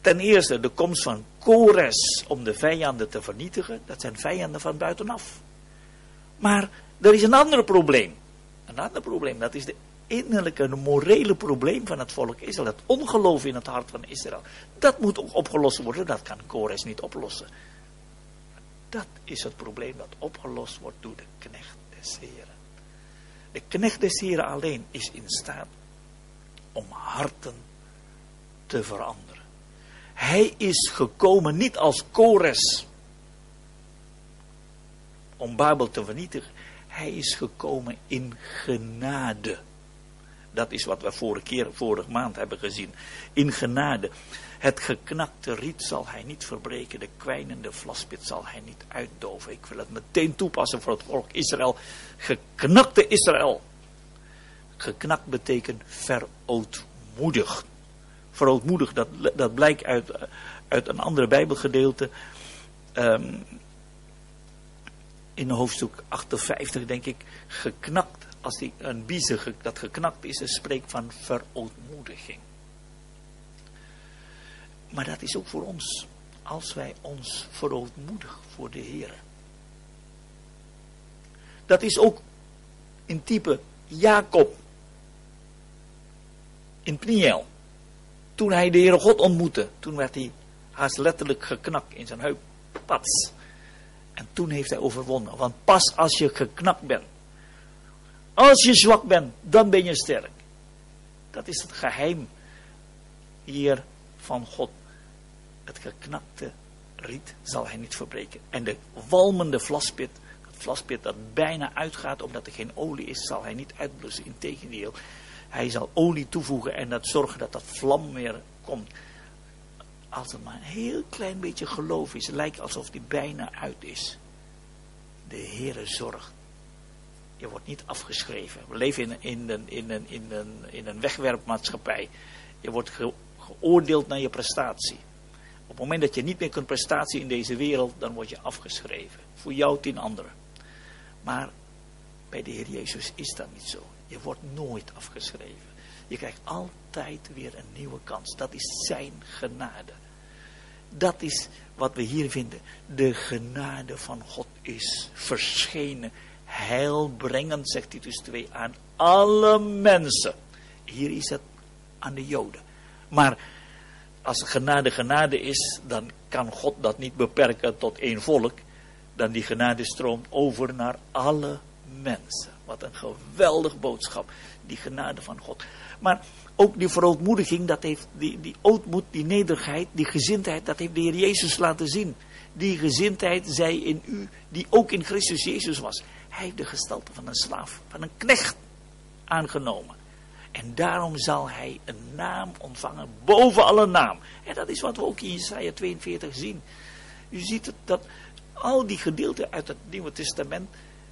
Ten eerste de komst van Kores om de vijanden te vernietigen. Dat zijn vijanden van buitenaf. Maar er is een ander probleem. Een ander probleem, dat is de innerlijke, morele probleem van het volk Israël. Het ongeloof in het hart van Israël. Dat moet ook opgelost worden, dat kan Kores niet oplossen. Dat is het probleem dat opgelost wordt door de knecht des Heren. De knecht des Heren alleen is in staat om harten te veranderen. Hij is gekomen niet als Kores om Babel te vernietigen. Hij is gekomen in genade. Dat is wat we vorige keer, vorige maand hebben gezien. In genade. Het geknakte riet zal hij niet verbreken. De kwijnende vlaspit zal hij niet uitdoven. Ik wil het meteen toepassen voor het volk Israël. Geknakte Israël. Geknakt betekent verootmoedigd. Verootmoedigd, dat, dat blijkt uit, uit een andere Bijbelgedeelte. Um, in hoofdstuk 58, denk ik, geknakt. Als die, een biezen dat geknakt is, spreekt van verootmoediging. Maar dat is ook voor ons. Als wij ons verootmoedigen voor de Heer. Dat is ook in type Jacob. In Pniel. Toen hij de Heere God ontmoette. Toen werd hij haast letterlijk geknakt in zijn heup. Pats. En toen heeft hij overwonnen. Want pas als je geknakt bent. Als je zwak bent, dan ben je sterk. Dat is het geheim hier van God. Het geknakte riet zal hij niet verbreken. En de walmende vlaspit, het vlaspit dat bijna uitgaat omdat er geen olie is, zal hij niet uitblussen. Integendeel, hij zal olie toevoegen en dat zorgen dat dat vlam weer komt. Als het maar een heel klein beetje geloof is, lijkt alsof die bijna uit is. De Heere zorgt. Je wordt niet afgeschreven. We leven in, in, een, in, een, in, een, in een wegwerpmaatschappij. Je wordt geoordeeld naar je prestatie. Op het moment dat je niet meer kunt prestatie in deze wereld, dan word je afgeschreven. Voor jou tien anderen. Maar bij de Heer Jezus is dat niet zo. Je wordt nooit afgeschreven. Je krijgt altijd weer een nieuwe kans. Dat is zijn genade. Dat is wat we hier vinden. De genade van God is verschenen. Heilbrengend, zegt Titus 2, aan alle mensen. Hier is het aan de Joden. Maar als genade genade is, dan kan God dat niet beperken tot één volk. Dan die genade stroomt over naar alle mensen. Wat een geweldig boodschap, die genade van God. Maar ook die verootmoediging, dat heeft die, die ootmoed, die nederigheid, die gezindheid, dat heeft de Heer Jezus laten zien. Die gezindheid zij in u, die ook in Christus Jezus was. Hij de gestalte van een slaaf, van een knecht aangenomen. En daarom zal hij een naam ontvangen boven alle naam. En dat is wat we ook in Isaiah 42 zien. U ziet het, dat al die gedeelten uit het Nieuwe Testament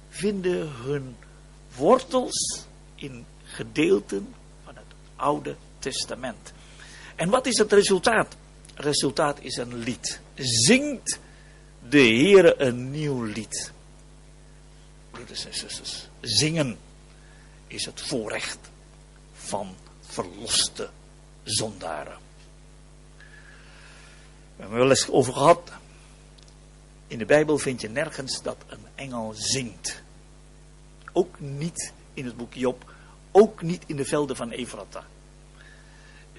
vinden hun wortels in gedeelten Oude Testament. En wat is het resultaat? Het resultaat is een lied. Zingt de Heere een nieuw lied. En zingen is het voorrecht van verloste zondaren. We hebben wel eens over gehad. In de Bijbel vind je nergens dat een engel zingt. Ook niet in het boek Job ook niet in de velden van Efrata.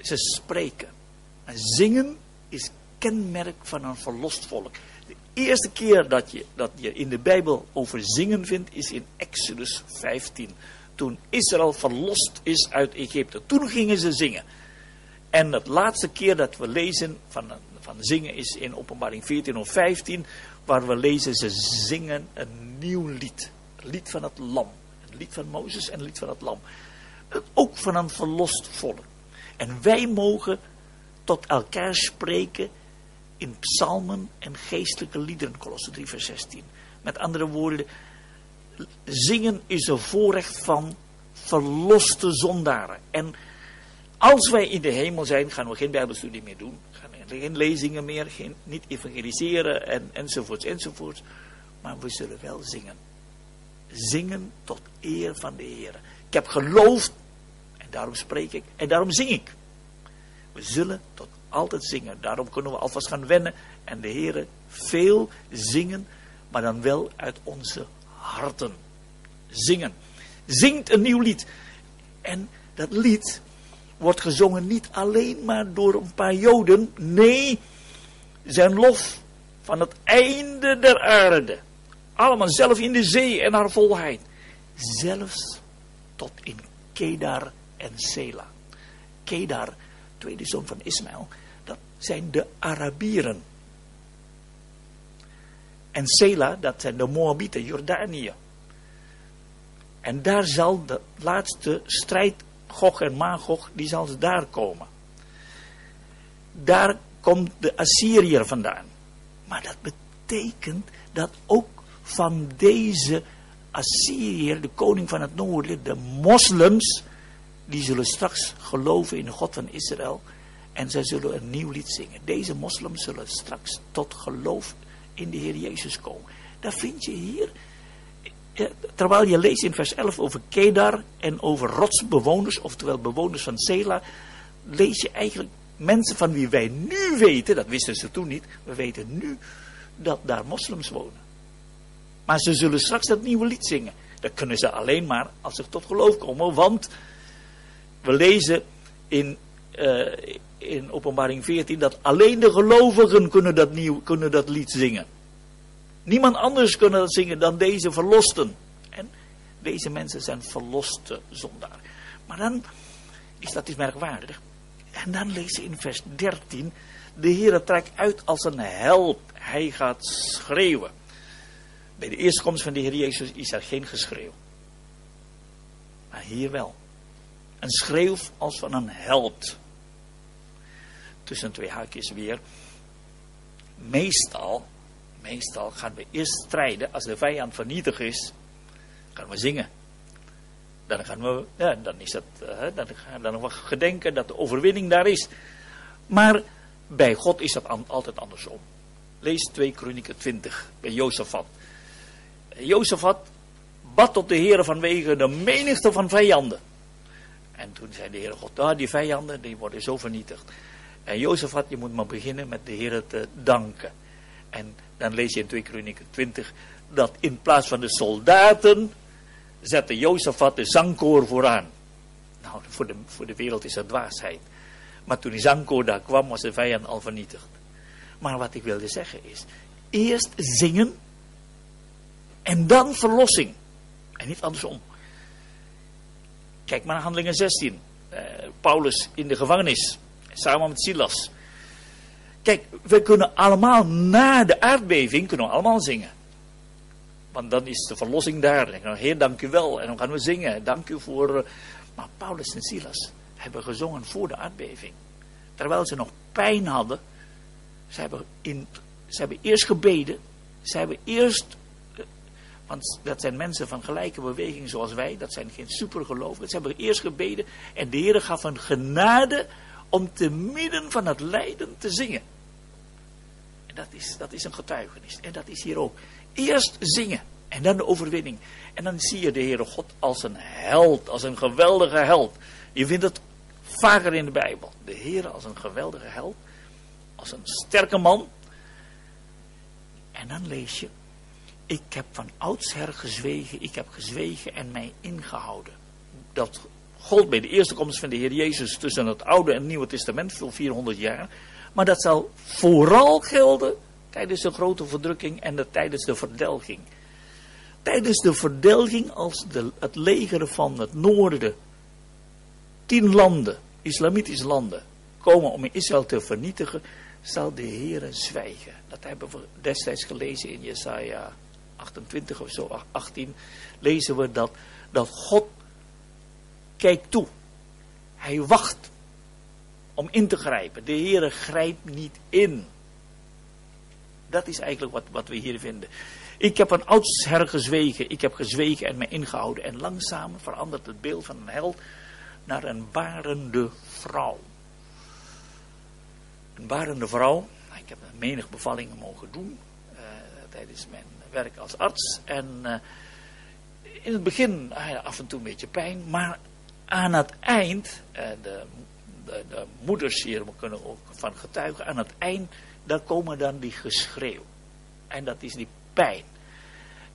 Ze spreken. En zingen is kenmerk van een verlost volk. De eerste keer dat je, dat je in de Bijbel over zingen vindt is in Exodus 15. Toen Israël verlost is uit Egypte. Toen gingen ze zingen. En het laatste keer dat we lezen van, van zingen is in openbaring 14 of 15. Waar we lezen ze zingen een nieuw lied. Het lied van het lam. Het lied van Mozes en het lied van het lam ook van een verlost volk. En wij mogen tot elkaar spreken in psalmen en geestelijke liederen, Colosse 3 vers 16. Met andere woorden, zingen is een voorrecht van verloste zondaren. En als wij in de hemel zijn, gaan we geen bijbelstudie meer doen. Gaan we geen lezingen meer, geen, niet evangeliseren en, enzovoorts enzovoorts. Maar we zullen wel zingen. Zingen tot eer van de Heer. Ik heb geloofd Daarom spreek ik en daarom zing ik. We zullen tot altijd zingen. Daarom kunnen we alvast gaan wennen en de Heer veel zingen, maar dan wel uit onze harten. Zingen. Zingt een nieuw lied. En dat lied wordt gezongen niet alleen maar door een paar Joden. Nee, zijn lof van het einde der aarde. Allemaal zelf in de zee en haar volheid. Zelfs tot in Kedar en Sela. Kedar, tweede zoon van Ismaël, zijn de Arabieren. En Sela, dat zijn de Moabieten, Jordanië. En daar zal de laatste strijd Gog en Magog, die zal daar komen. Daar komt de Assyriër vandaan. Maar dat betekent dat ook van deze Assyriër, de koning van het noorden, de moslims, die zullen straks geloven in de God van Israël. En zij zullen een nieuw lied zingen. Deze moslims zullen straks tot geloof in de Heer Jezus komen. Dat vind je hier. Terwijl je leest in vers 11 over Kedar en over rotsbewoners, oftewel bewoners van Sela, lees je eigenlijk mensen van wie wij nu weten, dat wisten ze toen niet, we weten nu dat daar moslims wonen. Maar ze zullen straks dat nieuwe lied zingen. Dat kunnen ze alleen maar als ze tot geloof komen, want we lezen in, uh, in openbaring 14 dat alleen de gelovigen kunnen dat, kunnen dat lied zingen. Niemand anders kunnen dat zingen dan deze verlosten. En deze mensen zijn verloste zondaar. Maar dan is dat iets merkwaardig. En dan lees je in vers 13. De Heer trekt uit als een help. Hij gaat schreeuwen. Bij de eerste komst van de Heer Jezus is er geen geschreeuw. Maar hier wel. Een schreeuw als van een held. Tussen twee haakjes weer. Meestal, meestal gaan we eerst strijden als de vijand vernietigd is. Gaan we zingen. Dan gaan we, ja, dan is dat, uh, dan gaan we gedenken dat de overwinning daar is. Maar bij God is dat altijd andersom. Lees 2 Kronieken 20 bij Jozefat. Jozefat bad tot de Heer vanwege de menigte van vijanden. En toen zei de Heer God, ah, die vijanden die worden zo vernietigd. En Jozefat, je moet maar beginnen met de Heer te danken. En dan lees je in 2 Kronieken 20 dat in plaats van de soldaten zette Jozefat de zangkoor vooraan. Nou, voor de, voor de wereld is dat dwaasheid. Maar toen die zangkoor daar kwam, was de vijand al vernietigd. Maar wat ik wilde zeggen is, eerst zingen en dan verlossing. En niet andersom. Kijk maar naar handelingen 16. Uh, eh, Paulus in de gevangenis, samen met Silas. Kijk, we kunnen allemaal na de aardbeving, kunnen we allemaal zingen. Want dan is de verlossing daar. Heer, dank u wel. En dan gaan we zingen. Dank u voor... Uh, maar Paulus en Silas hebben gezongen voor de aardbeving. Terwijl ze nog pijn hadden. Ze hebben, in, ze hebben eerst gebeden. Ze hebben eerst want dat zijn mensen van gelijke beweging zoals wij. Dat zijn geen supergelovigen. Ze hebben eerst gebeden. En de Heer gaf een genade om te midden van het lijden te zingen. En dat is, dat is een getuigenis. En dat is hier ook. Eerst zingen. En dan de overwinning. En dan zie je de Heere God als een held. Als een geweldige held. Je vindt het vaker in de Bijbel. De Heer als een geweldige held. Als een sterke man. En dan lees je ik heb van oudsher gezwegen, ik heb gezwegen en mij ingehouden. Dat gold bij de eerste komst van de Heer Jezus tussen het Oude en Nieuwe Testament, voor 400 jaar. Maar dat zal vooral gelden tijdens de grote verdrukking en de, tijdens de verdelging. Tijdens de verdelging, als de, het leger van het noorden, tien landen, islamitische landen, komen om Israël te vernietigen, zal de Heer zwijgen. Dat hebben we destijds gelezen in Jesaja 28 of zo, 18, lezen we dat, dat God kijkt toe. Hij wacht om in te grijpen. De Heere grijpt niet in. Dat is eigenlijk wat, wat we hier vinden. Ik heb een oudsher gezwegen. Ik heb gezwegen en me ingehouden. En langzaam verandert het beeld van een held naar een barende vrouw. Een barende vrouw. Ik heb menig bevallingen mogen doen. Uh, tijdens mijn werk als arts. En uh, in het begin uh, af en toe een beetje pijn. Maar aan het eind, uh, de, de, de, moeders hier kunnen ook van getuigen. Aan het eind, daar komen dan die geschreeuw. En dat is die pijn.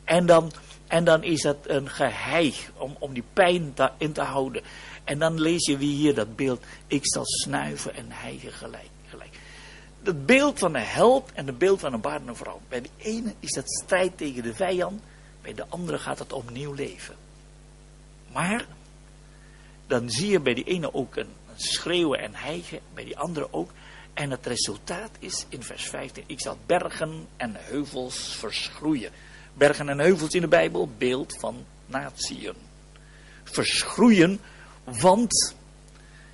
En dan, en dan is dat een geheig om, om die pijn in te houden. En dan lees je wie hier dat beeld. Ik zal snuiven en hijgen gelijk het beeld van een held en het beeld van een baardende vrouw. Bij de ene is dat strijd tegen de vijand, bij de andere gaat het om nieuw leven. Maar dan zie je bij die ene ook een, schreeuwen en hijgen, bij die andere ook. En het resultaat is in vers 15, ik zal bergen en heuvels verschroeien. Bergen en heuvels in de Bijbel, beeld van natieën. Verschroeien Want,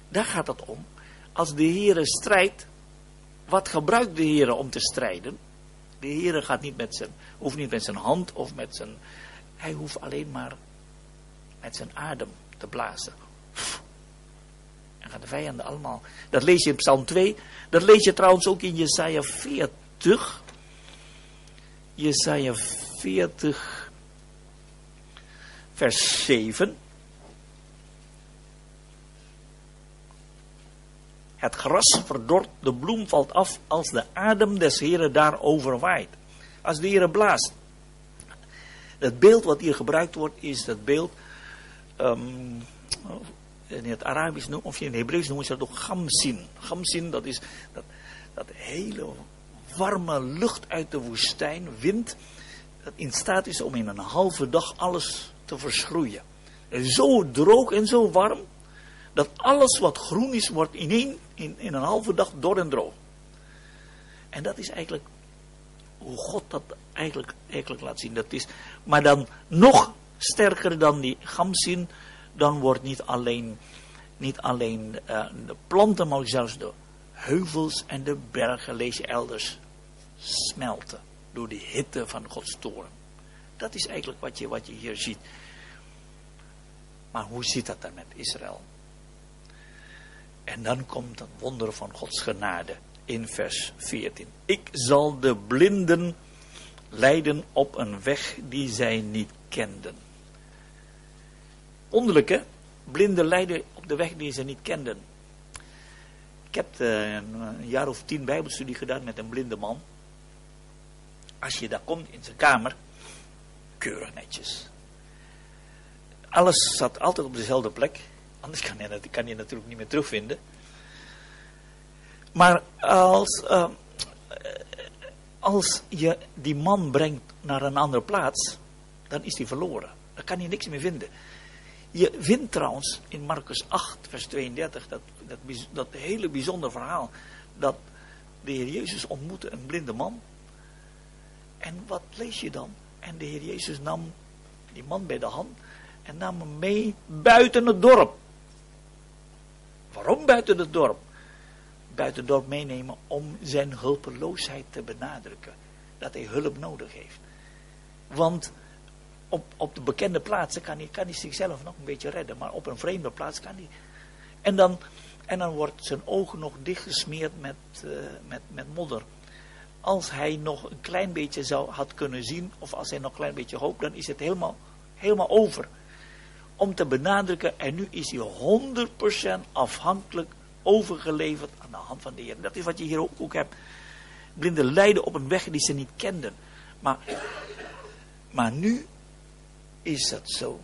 daar gaat het om. Als de Heer strijdt, wat gebruikt de Heer om te strijden? De Heer gaat niet met zijn, hoeft niet met zijn hand of met zijn. Hij hoeft alleen maar met zijn adem te blazen. En gaan de vijanden allemaal. Dat lees je in Psalm 2. Dat lees je trouwens ook in Jesaja 40. Jesaja 40, vers 7. Het gras verdort, de bloem valt af als de adem des Heren daarover waait. Als de Heer blaast. Het beeld wat hier gebruikt wordt is het beeld, um, in het Arabisch of in het Hebreeuws noemen ze dat ook gamsin. Gamsin, dat is dat, dat hele warme lucht uit de woestijn, wind, dat in staat is om in een halve dag alles te verschroeien. zo droog en zo warm, dat alles wat groen is, wordt in, een, in, in een halve dag dor en droog. En dat is eigenlijk hoe God dat eigenlijk, eigenlijk laat zien. Dat is, maar dan nog sterker dan die gamzin, dan wordt niet alleen, niet alleen uh, de planten, maar zelfs de heuvels en de bergen, lees je elders, smelten door de hitte van Gods toren. Dat is eigenlijk wat je, wat je hier ziet. Maar hoe zit dat dan met Israël? En dan komt het wonder van Gods genade in vers 14. Ik zal de blinden leiden op een weg die zij niet kenden. Wonderlijk hè? Blinden leiden op de weg die ze niet kenden. Ik heb uh, een jaar of tien bijbelstudie gedaan met een blinde man. Als je daar komt in zijn kamer, keurig netjes. Alles zat altijd op dezelfde plek. Anders kan je, kan je natuurlijk niet meer terugvinden. Maar als, uh, als je die man brengt naar een andere plaats, dan is hij verloren. Dan kan je niks meer vinden. Je vindt trouwens in Marcus 8, vers 32, dat, dat, dat hele bijzondere verhaal, dat de Heer Jezus ontmoette een blinde man. En wat lees je dan? En de Heer Jezus nam die man bij de hand en nam hem mee buiten het dorp. Waarom buiten het dorp? Buiten het dorp meenemen om zijn hulpeloosheid te benadrukken. Dat hij hulp nodig heeft. Want op, op de bekende plaatsen kan hij, kan hij zichzelf nog een beetje redden. Maar op een vreemde plaats kan hij. En dan, en dan wordt zijn ogen nog dichtgesmeerd met, uh, met, met modder. Als hij nog een klein beetje zou had kunnen zien, of als hij nog een klein beetje hoopt, dan is het helemaal, helemaal over. Om te benadrukken, en nu is hij 100% afhankelijk overgeleverd aan de hand van de Heer. Dat is wat je hier ook, ook hebt. Blinden lijden op een weg die ze niet kenden. Maar, maar nu is het zo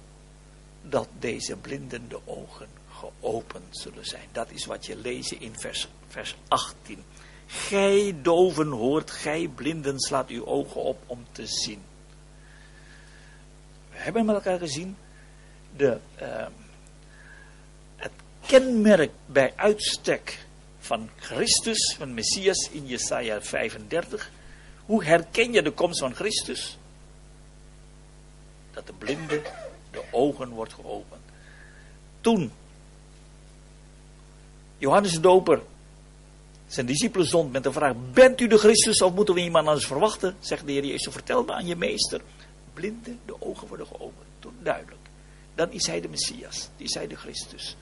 dat deze blinden de ogen geopend zullen zijn. Dat is wat je leest in vers, vers 18. Gij doven hoort, gij blinden slaat uw ogen op om te zien. We hebben met elkaar gezien de, uh, het kenmerk bij uitstek van Christus, van Messias in Jesaja 35. Hoe herken je de komst van Christus? Dat de blinde de ogen wordt geopend. Toen Johannes de Doper zijn discipelen zond met de vraag: Bent u de Christus of moeten we iemand anders verwachten? Zegt de Heer Jezus: Vertel me aan je meester. Blinden, de ogen worden geopend. Toen duidelijk. Dan is hij de Messias. Die is hij de Christus.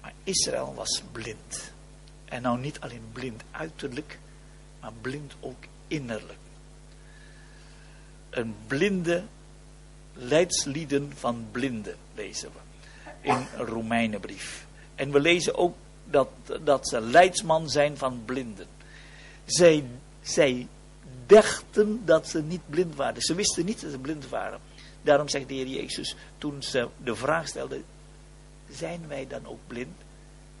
Maar Israël was blind. En nou niet alleen blind uiterlijk, maar blind ook innerlijk. Een blinde leidslieden van blinden lezen we in een Romeinenbrief. En we lezen ook dat, dat ze leidsman zijn van blinden. Zij, zij dachten dat ze niet blind waren. Ze wisten niet dat ze blind waren. Daarom zegt de Heer Jezus, toen ze de vraag stelde, zijn wij dan ook blind?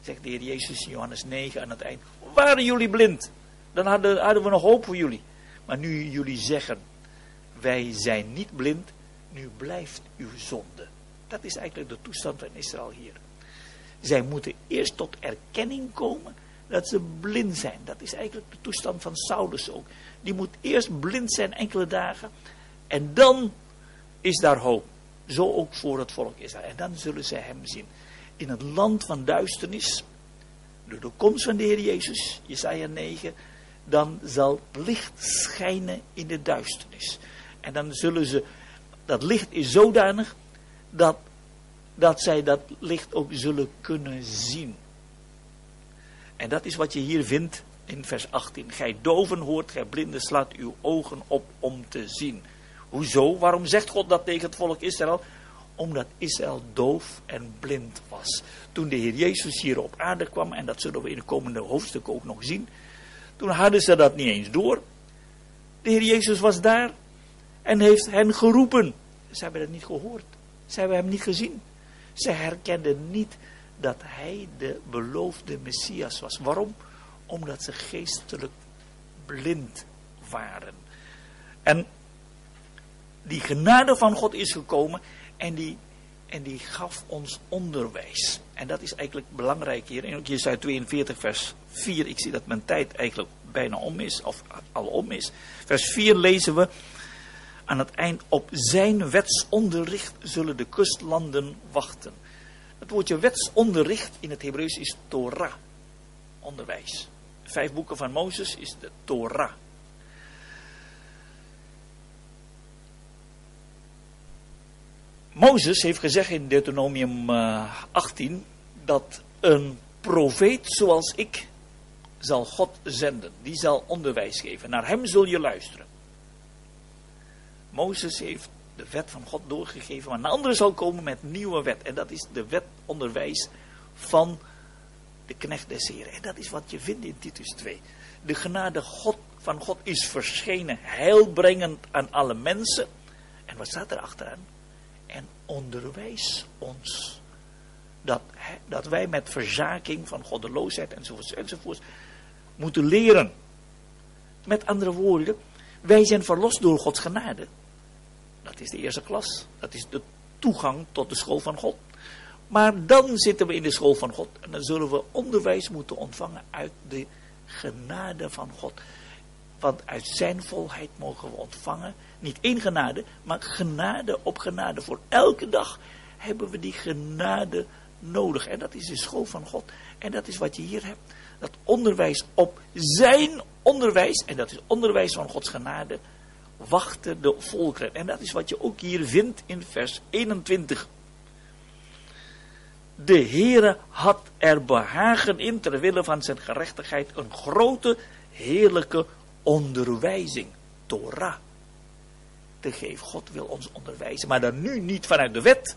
Zegt de Heer Jezus in Johannes 9 aan het eind, waren jullie blind? Dan hadden, hadden we nog hoop voor jullie. Maar nu jullie zeggen, wij zijn niet blind, nu blijft uw zonde. Dat is eigenlijk de toestand van Israël hier. Zij moeten eerst tot erkenning komen dat ze blind zijn. Dat is eigenlijk de toestand van Saulus ook. Die moet eerst blind zijn enkele dagen. En dan is daar hoop. Zo ook voor het volk Israël. En dan zullen ze hem zien. In het land van duisternis, door de komst van de Heer Jezus, Jesaja 9, dan zal licht schijnen in de duisternis. En dan zullen ze, dat licht is zodanig dat, dat zij dat licht ook zullen kunnen zien. En dat is wat je hier vindt in vers 18. Gij doven hoort, gij blinden slaat uw ogen op om te zien. Hoezo? Waarom zegt God dat tegen het volk Israël? Omdat Israël doof en blind was. Toen de Heer Jezus hier op aarde kwam, en dat zullen we in de komende hoofdstukken ook nog zien, toen hadden ze dat niet eens door. De Heer Jezus was daar en heeft hen geroepen. Ze hebben het niet gehoord. Ze hebben hem niet gezien. Ze herkenden niet dat hij de beloofde Messias was. Waarom? Omdat ze geestelijk blind waren. En die genade van God is gekomen en die, en die gaf ons onderwijs. En dat is eigenlijk belangrijk hier. In Jesaja 42 vers 4, ik zie dat mijn tijd eigenlijk bijna om is, of al om is. Vers 4 lezen we aan het eind, op zijn wetsonderricht zullen de kustlanden wachten. Het woordje wetsonderricht in het Hebreeuws is Torah, onderwijs. vijf boeken van Mozes is de Torah. Mozes heeft gezegd in Deuteronomium 18 eh, dat een profeet zoals ik zal God zenden. Die zal onderwijs geven. Naar hem zul je luisteren. Mozes heeft de wet van God doorgegeven, maar een andere zal komen met nieuwe wet. En dat is de wet onderwijs van de knecht des Heren. En dat is wat je vindt in Titus 2. De genade God, van God is verschenen, heilbrengend aan alle mensen. En wat staat er achteraan? En onderwijs ons. Dat, dat wij met verzaking van goddeloosheid enzovoorts enzovoorts moeten leren. Met andere woorden, wij zijn verlost door Gods genade. Dat is de eerste klas. Dat is de toegang tot de school van God. Maar dan zitten we in de school van God en dan zullen we onderwijs moeten ontvangen uit de genade van God. Want uit zijn volheid mogen we ontvangen, niet één genade, maar genade op genade. Voor elke dag hebben we die genade nodig. En dat is de school van God. En dat is wat je hier hebt. Dat onderwijs op zijn onderwijs, en dat is onderwijs van Gods genade, wachten de volkeren. En dat is wat je ook hier vindt in vers 21. De Heere had er behagen in, ter wille van zijn gerechtigheid, een grote, heerlijke onderwijzing. Torah. Te geven. God wil ons onderwijzen. Maar dan nu niet vanuit de wet,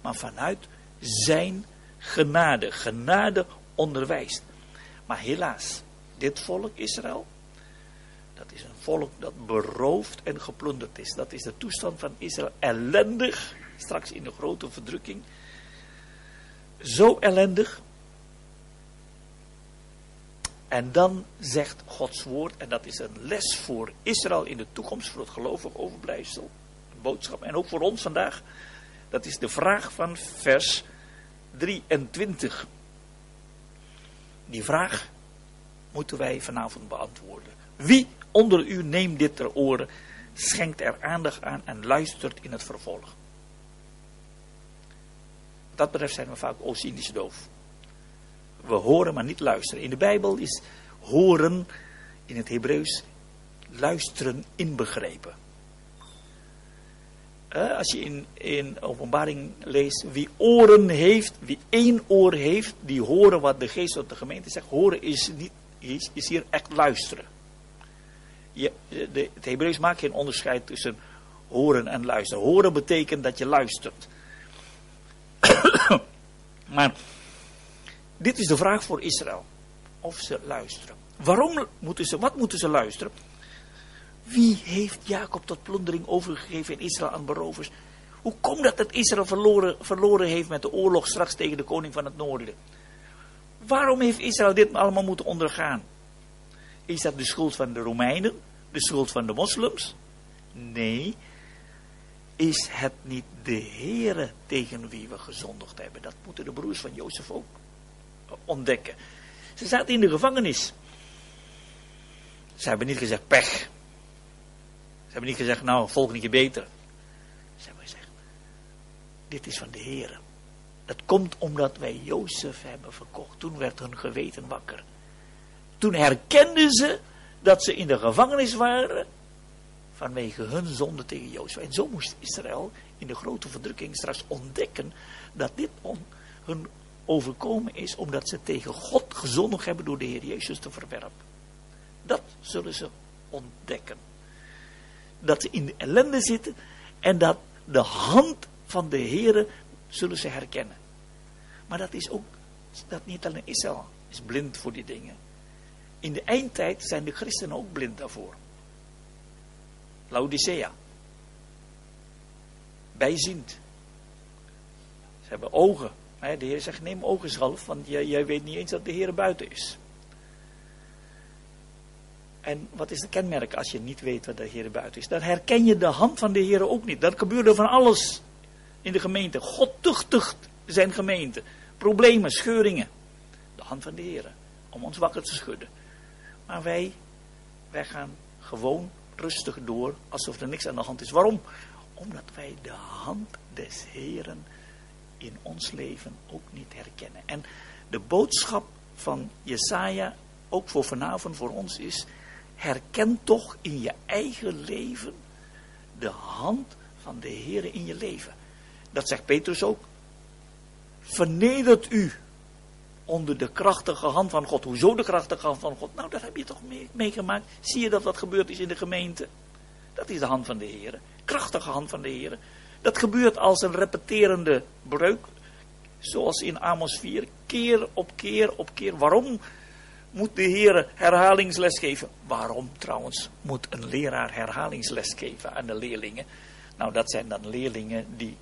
maar vanuit zijn genade. Genade onderwijst. Maar helaas, dit volk Israël, dat is een volk dat beroofd en geplunderd is. Dat is de toestand van Israël. Ellendig, straks in de grote verdrukking. Zo ellendig. En dan zegt Gods woord, en dat is een les voor Israël in de toekomst, voor het gelovig overblijfsel, een boodschap, en ook voor ons vandaag. Dat is de vraag van vers 23. Die vraag moeten wij vanavond beantwoorden. Wie onder u neemt dit ter oren, schenkt er aandacht aan en luistert in het vervolg. Wat dat betreft zijn we vaak Oost-Indisch doof. We horen maar niet luisteren. In de Bijbel is horen in het Hebreeuws luisteren inbegrepen. Als je in, in openbaring leest, wie oren heeft, wie één oor heeft, die horen wat de geest op de gemeente zegt. Horen is, niet, is, is hier echt luisteren je, de, het Hebreeuws maakt geen onderscheid tussen horen en luisteren. Horen betekent dat je luistert. maar dit is de vraag voor Israël. Of ze luisteren. Waarom moeten ze, wat moeten ze luisteren? Wie heeft Jacob tot plundering overgegeven in Israël aan berovers? Hoe komt dat dat Israël verloren, verloren heeft met de oorlog straks tegen de koning van het noorden? Waarom heeft Israël dit allemaal moeten ondergaan? Is dat de schuld van de Romeinen? De schuld van de moslims? Nee. Is het niet de Heere tegen wie we gezondigd hebben? Dat moeten de broers van Jozef ook ontdekken. Ze zaten in de gevangenis. Ze hebben niet gezegd pech. Ze hebben niet gezegd, nou, volgende keer beter. Ze hebben gezegd, dit is van de Heer. Dat komt omdat wij Jozef hebben verkocht. Toen werd hun geweten wakker. Toen herkenden ze dat ze in de gevangenis waren vanwege hun zonde tegen Jozef. En zo moest Israël in de grote verdrukking straks ontdekken dat dit hun overkomen is omdat ze tegen God gezondigd hebben door de Heer Jezus te verwerpen. Dat zullen ze ontdekken. Dat ze in de ellende zitten en dat de hand van de Heer zullen ze herkennen. Maar dat is ook, dat niet alleen Israël is blind voor die dingen. In de eindtijd zijn de christenen ook blind daarvoor. Laodicea. Bijziend. Ze hebben ogen. De Heer zegt, neem ogenschalf, want jij, jij weet niet eens dat de Heer buiten is. En wat is het kenmerk als je niet weet wat de Heer buiten is? Dan herken je de hand van de Heer ook niet. Dat gebeurde van alles in de gemeente. God tuchtigt zijn gemeente. Problemen, scheuringen. De hand van de Heer. Om ons wakker te schudden. Maar wij, wij gaan gewoon rustig door, alsof er niks aan de hand is. Waarom? Omdat wij de hand des Heeren in ons leven ook niet herkennen. En de boodschap van Jesaja, ook voor vanavond voor ons is, herken toch in je eigen leven de hand van de Heer in je leven. Dat zegt Petrus ook. Vernedert u onder de krachtige hand van God. Hoezo de krachtige hand van God? Nou, dat heb je toch meegemaakt. Zie je dat wat gebeurd is in de gemeente? Dat is de hand van de Heer. Krachtige hand van de Heer. Dat gebeurt als een repeterende breuk. Zoals in Amos 4. Keer op keer op keer. Waarom moet de Heer herhalingsles geven? Waarom trouwens moet een leraar herhalingsles geven aan de leerlingen? Nou, dat zijn dan leerlingen die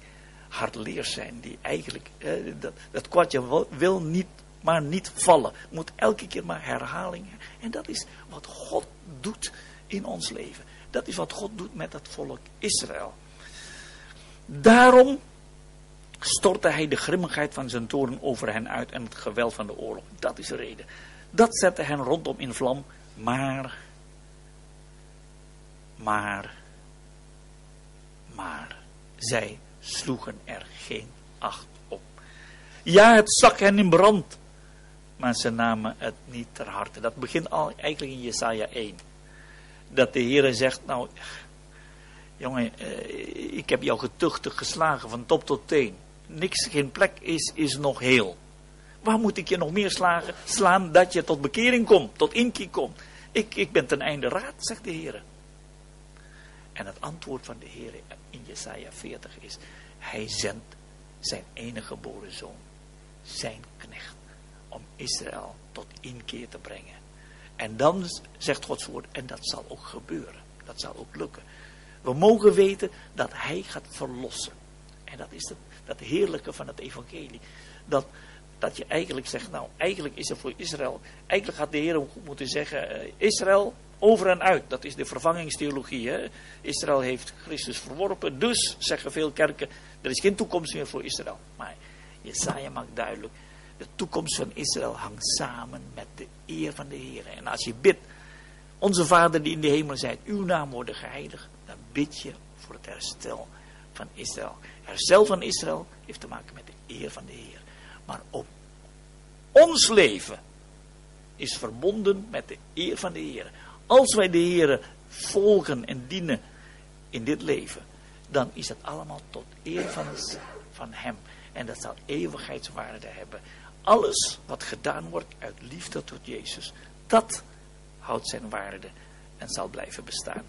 hardleers zijn. Die eigenlijk, eh, dat, dat kwartje wil niet maar niet vallen. Moet elke keer maar herhaling. En dat is wat God doet in ons leven. Dat is wat God doet met het volk Israël. Daarom stortte hij de grimmigheid van zijn toren over hen uit en het geweld van de oorlog. Dat is de reden. Dat zette hen rondom in vlam. Maar, maar, maar, zij sloegen er geen acht op. Ja, het zak hen in brand maar ze namen het niet ter harte. Dat begint al eigenlijk in Jesaja 1. Dat de Heer zegt, nou, jongen, eh, ik heb jou getuchtig geslagen van top tot teen. Niks, geen plek is, is nog heel. Waar moet ik je nog meer slagen, slaan dat je tot bekering komt, tot inkeer komt? Ik, ik ben ten einde raad, zegt de Heer. En het antwoord van de Heer in Jesaja 40 is, hij zendt zijn enige geboren zoon, zijn knecht om Israël tot inkeer te brengen. En dan zegt Gods woord, en dat zal ook gebeuren. Dat zal ook lukken. We mogen weten dat Hij gaat verlossen. En dat is het, dat heerlijke van het evangelie. Dat, dat je eigenlijk zegt, nou eigenlijk is er voor Israël, eigenlijk gaat de Heer moeten zeggen, uh, Israël over en uit. Dat is de vervangingstheologie. Hè? Israël heeft Christus verworpen, dus zeggen veel kerken, er is geen toekomst meer voor Israël. Maar Jesaja maakt duidelijk, de toekomst van Israël hangt samen met de eer van de Heer. En als je bidt, onze Vader die in de hemel zijt, uw naam worden geheiligd, dan bid je voor het herstel van Israël. Herstel van Israël heeft te maken met de eer van de Heer. Maar ook ons leven is verbonden met de eer van de Heer. Als wij de Heer volgen en dienen in dit leven, dan is het allemaal tot eer van, van Hem. En dat zal eeuwigheidswaarde hebben. Alles wat gedaan wordt uit liefde tot Jezus, dat houdt zijn waarde en zal blijven bestaan.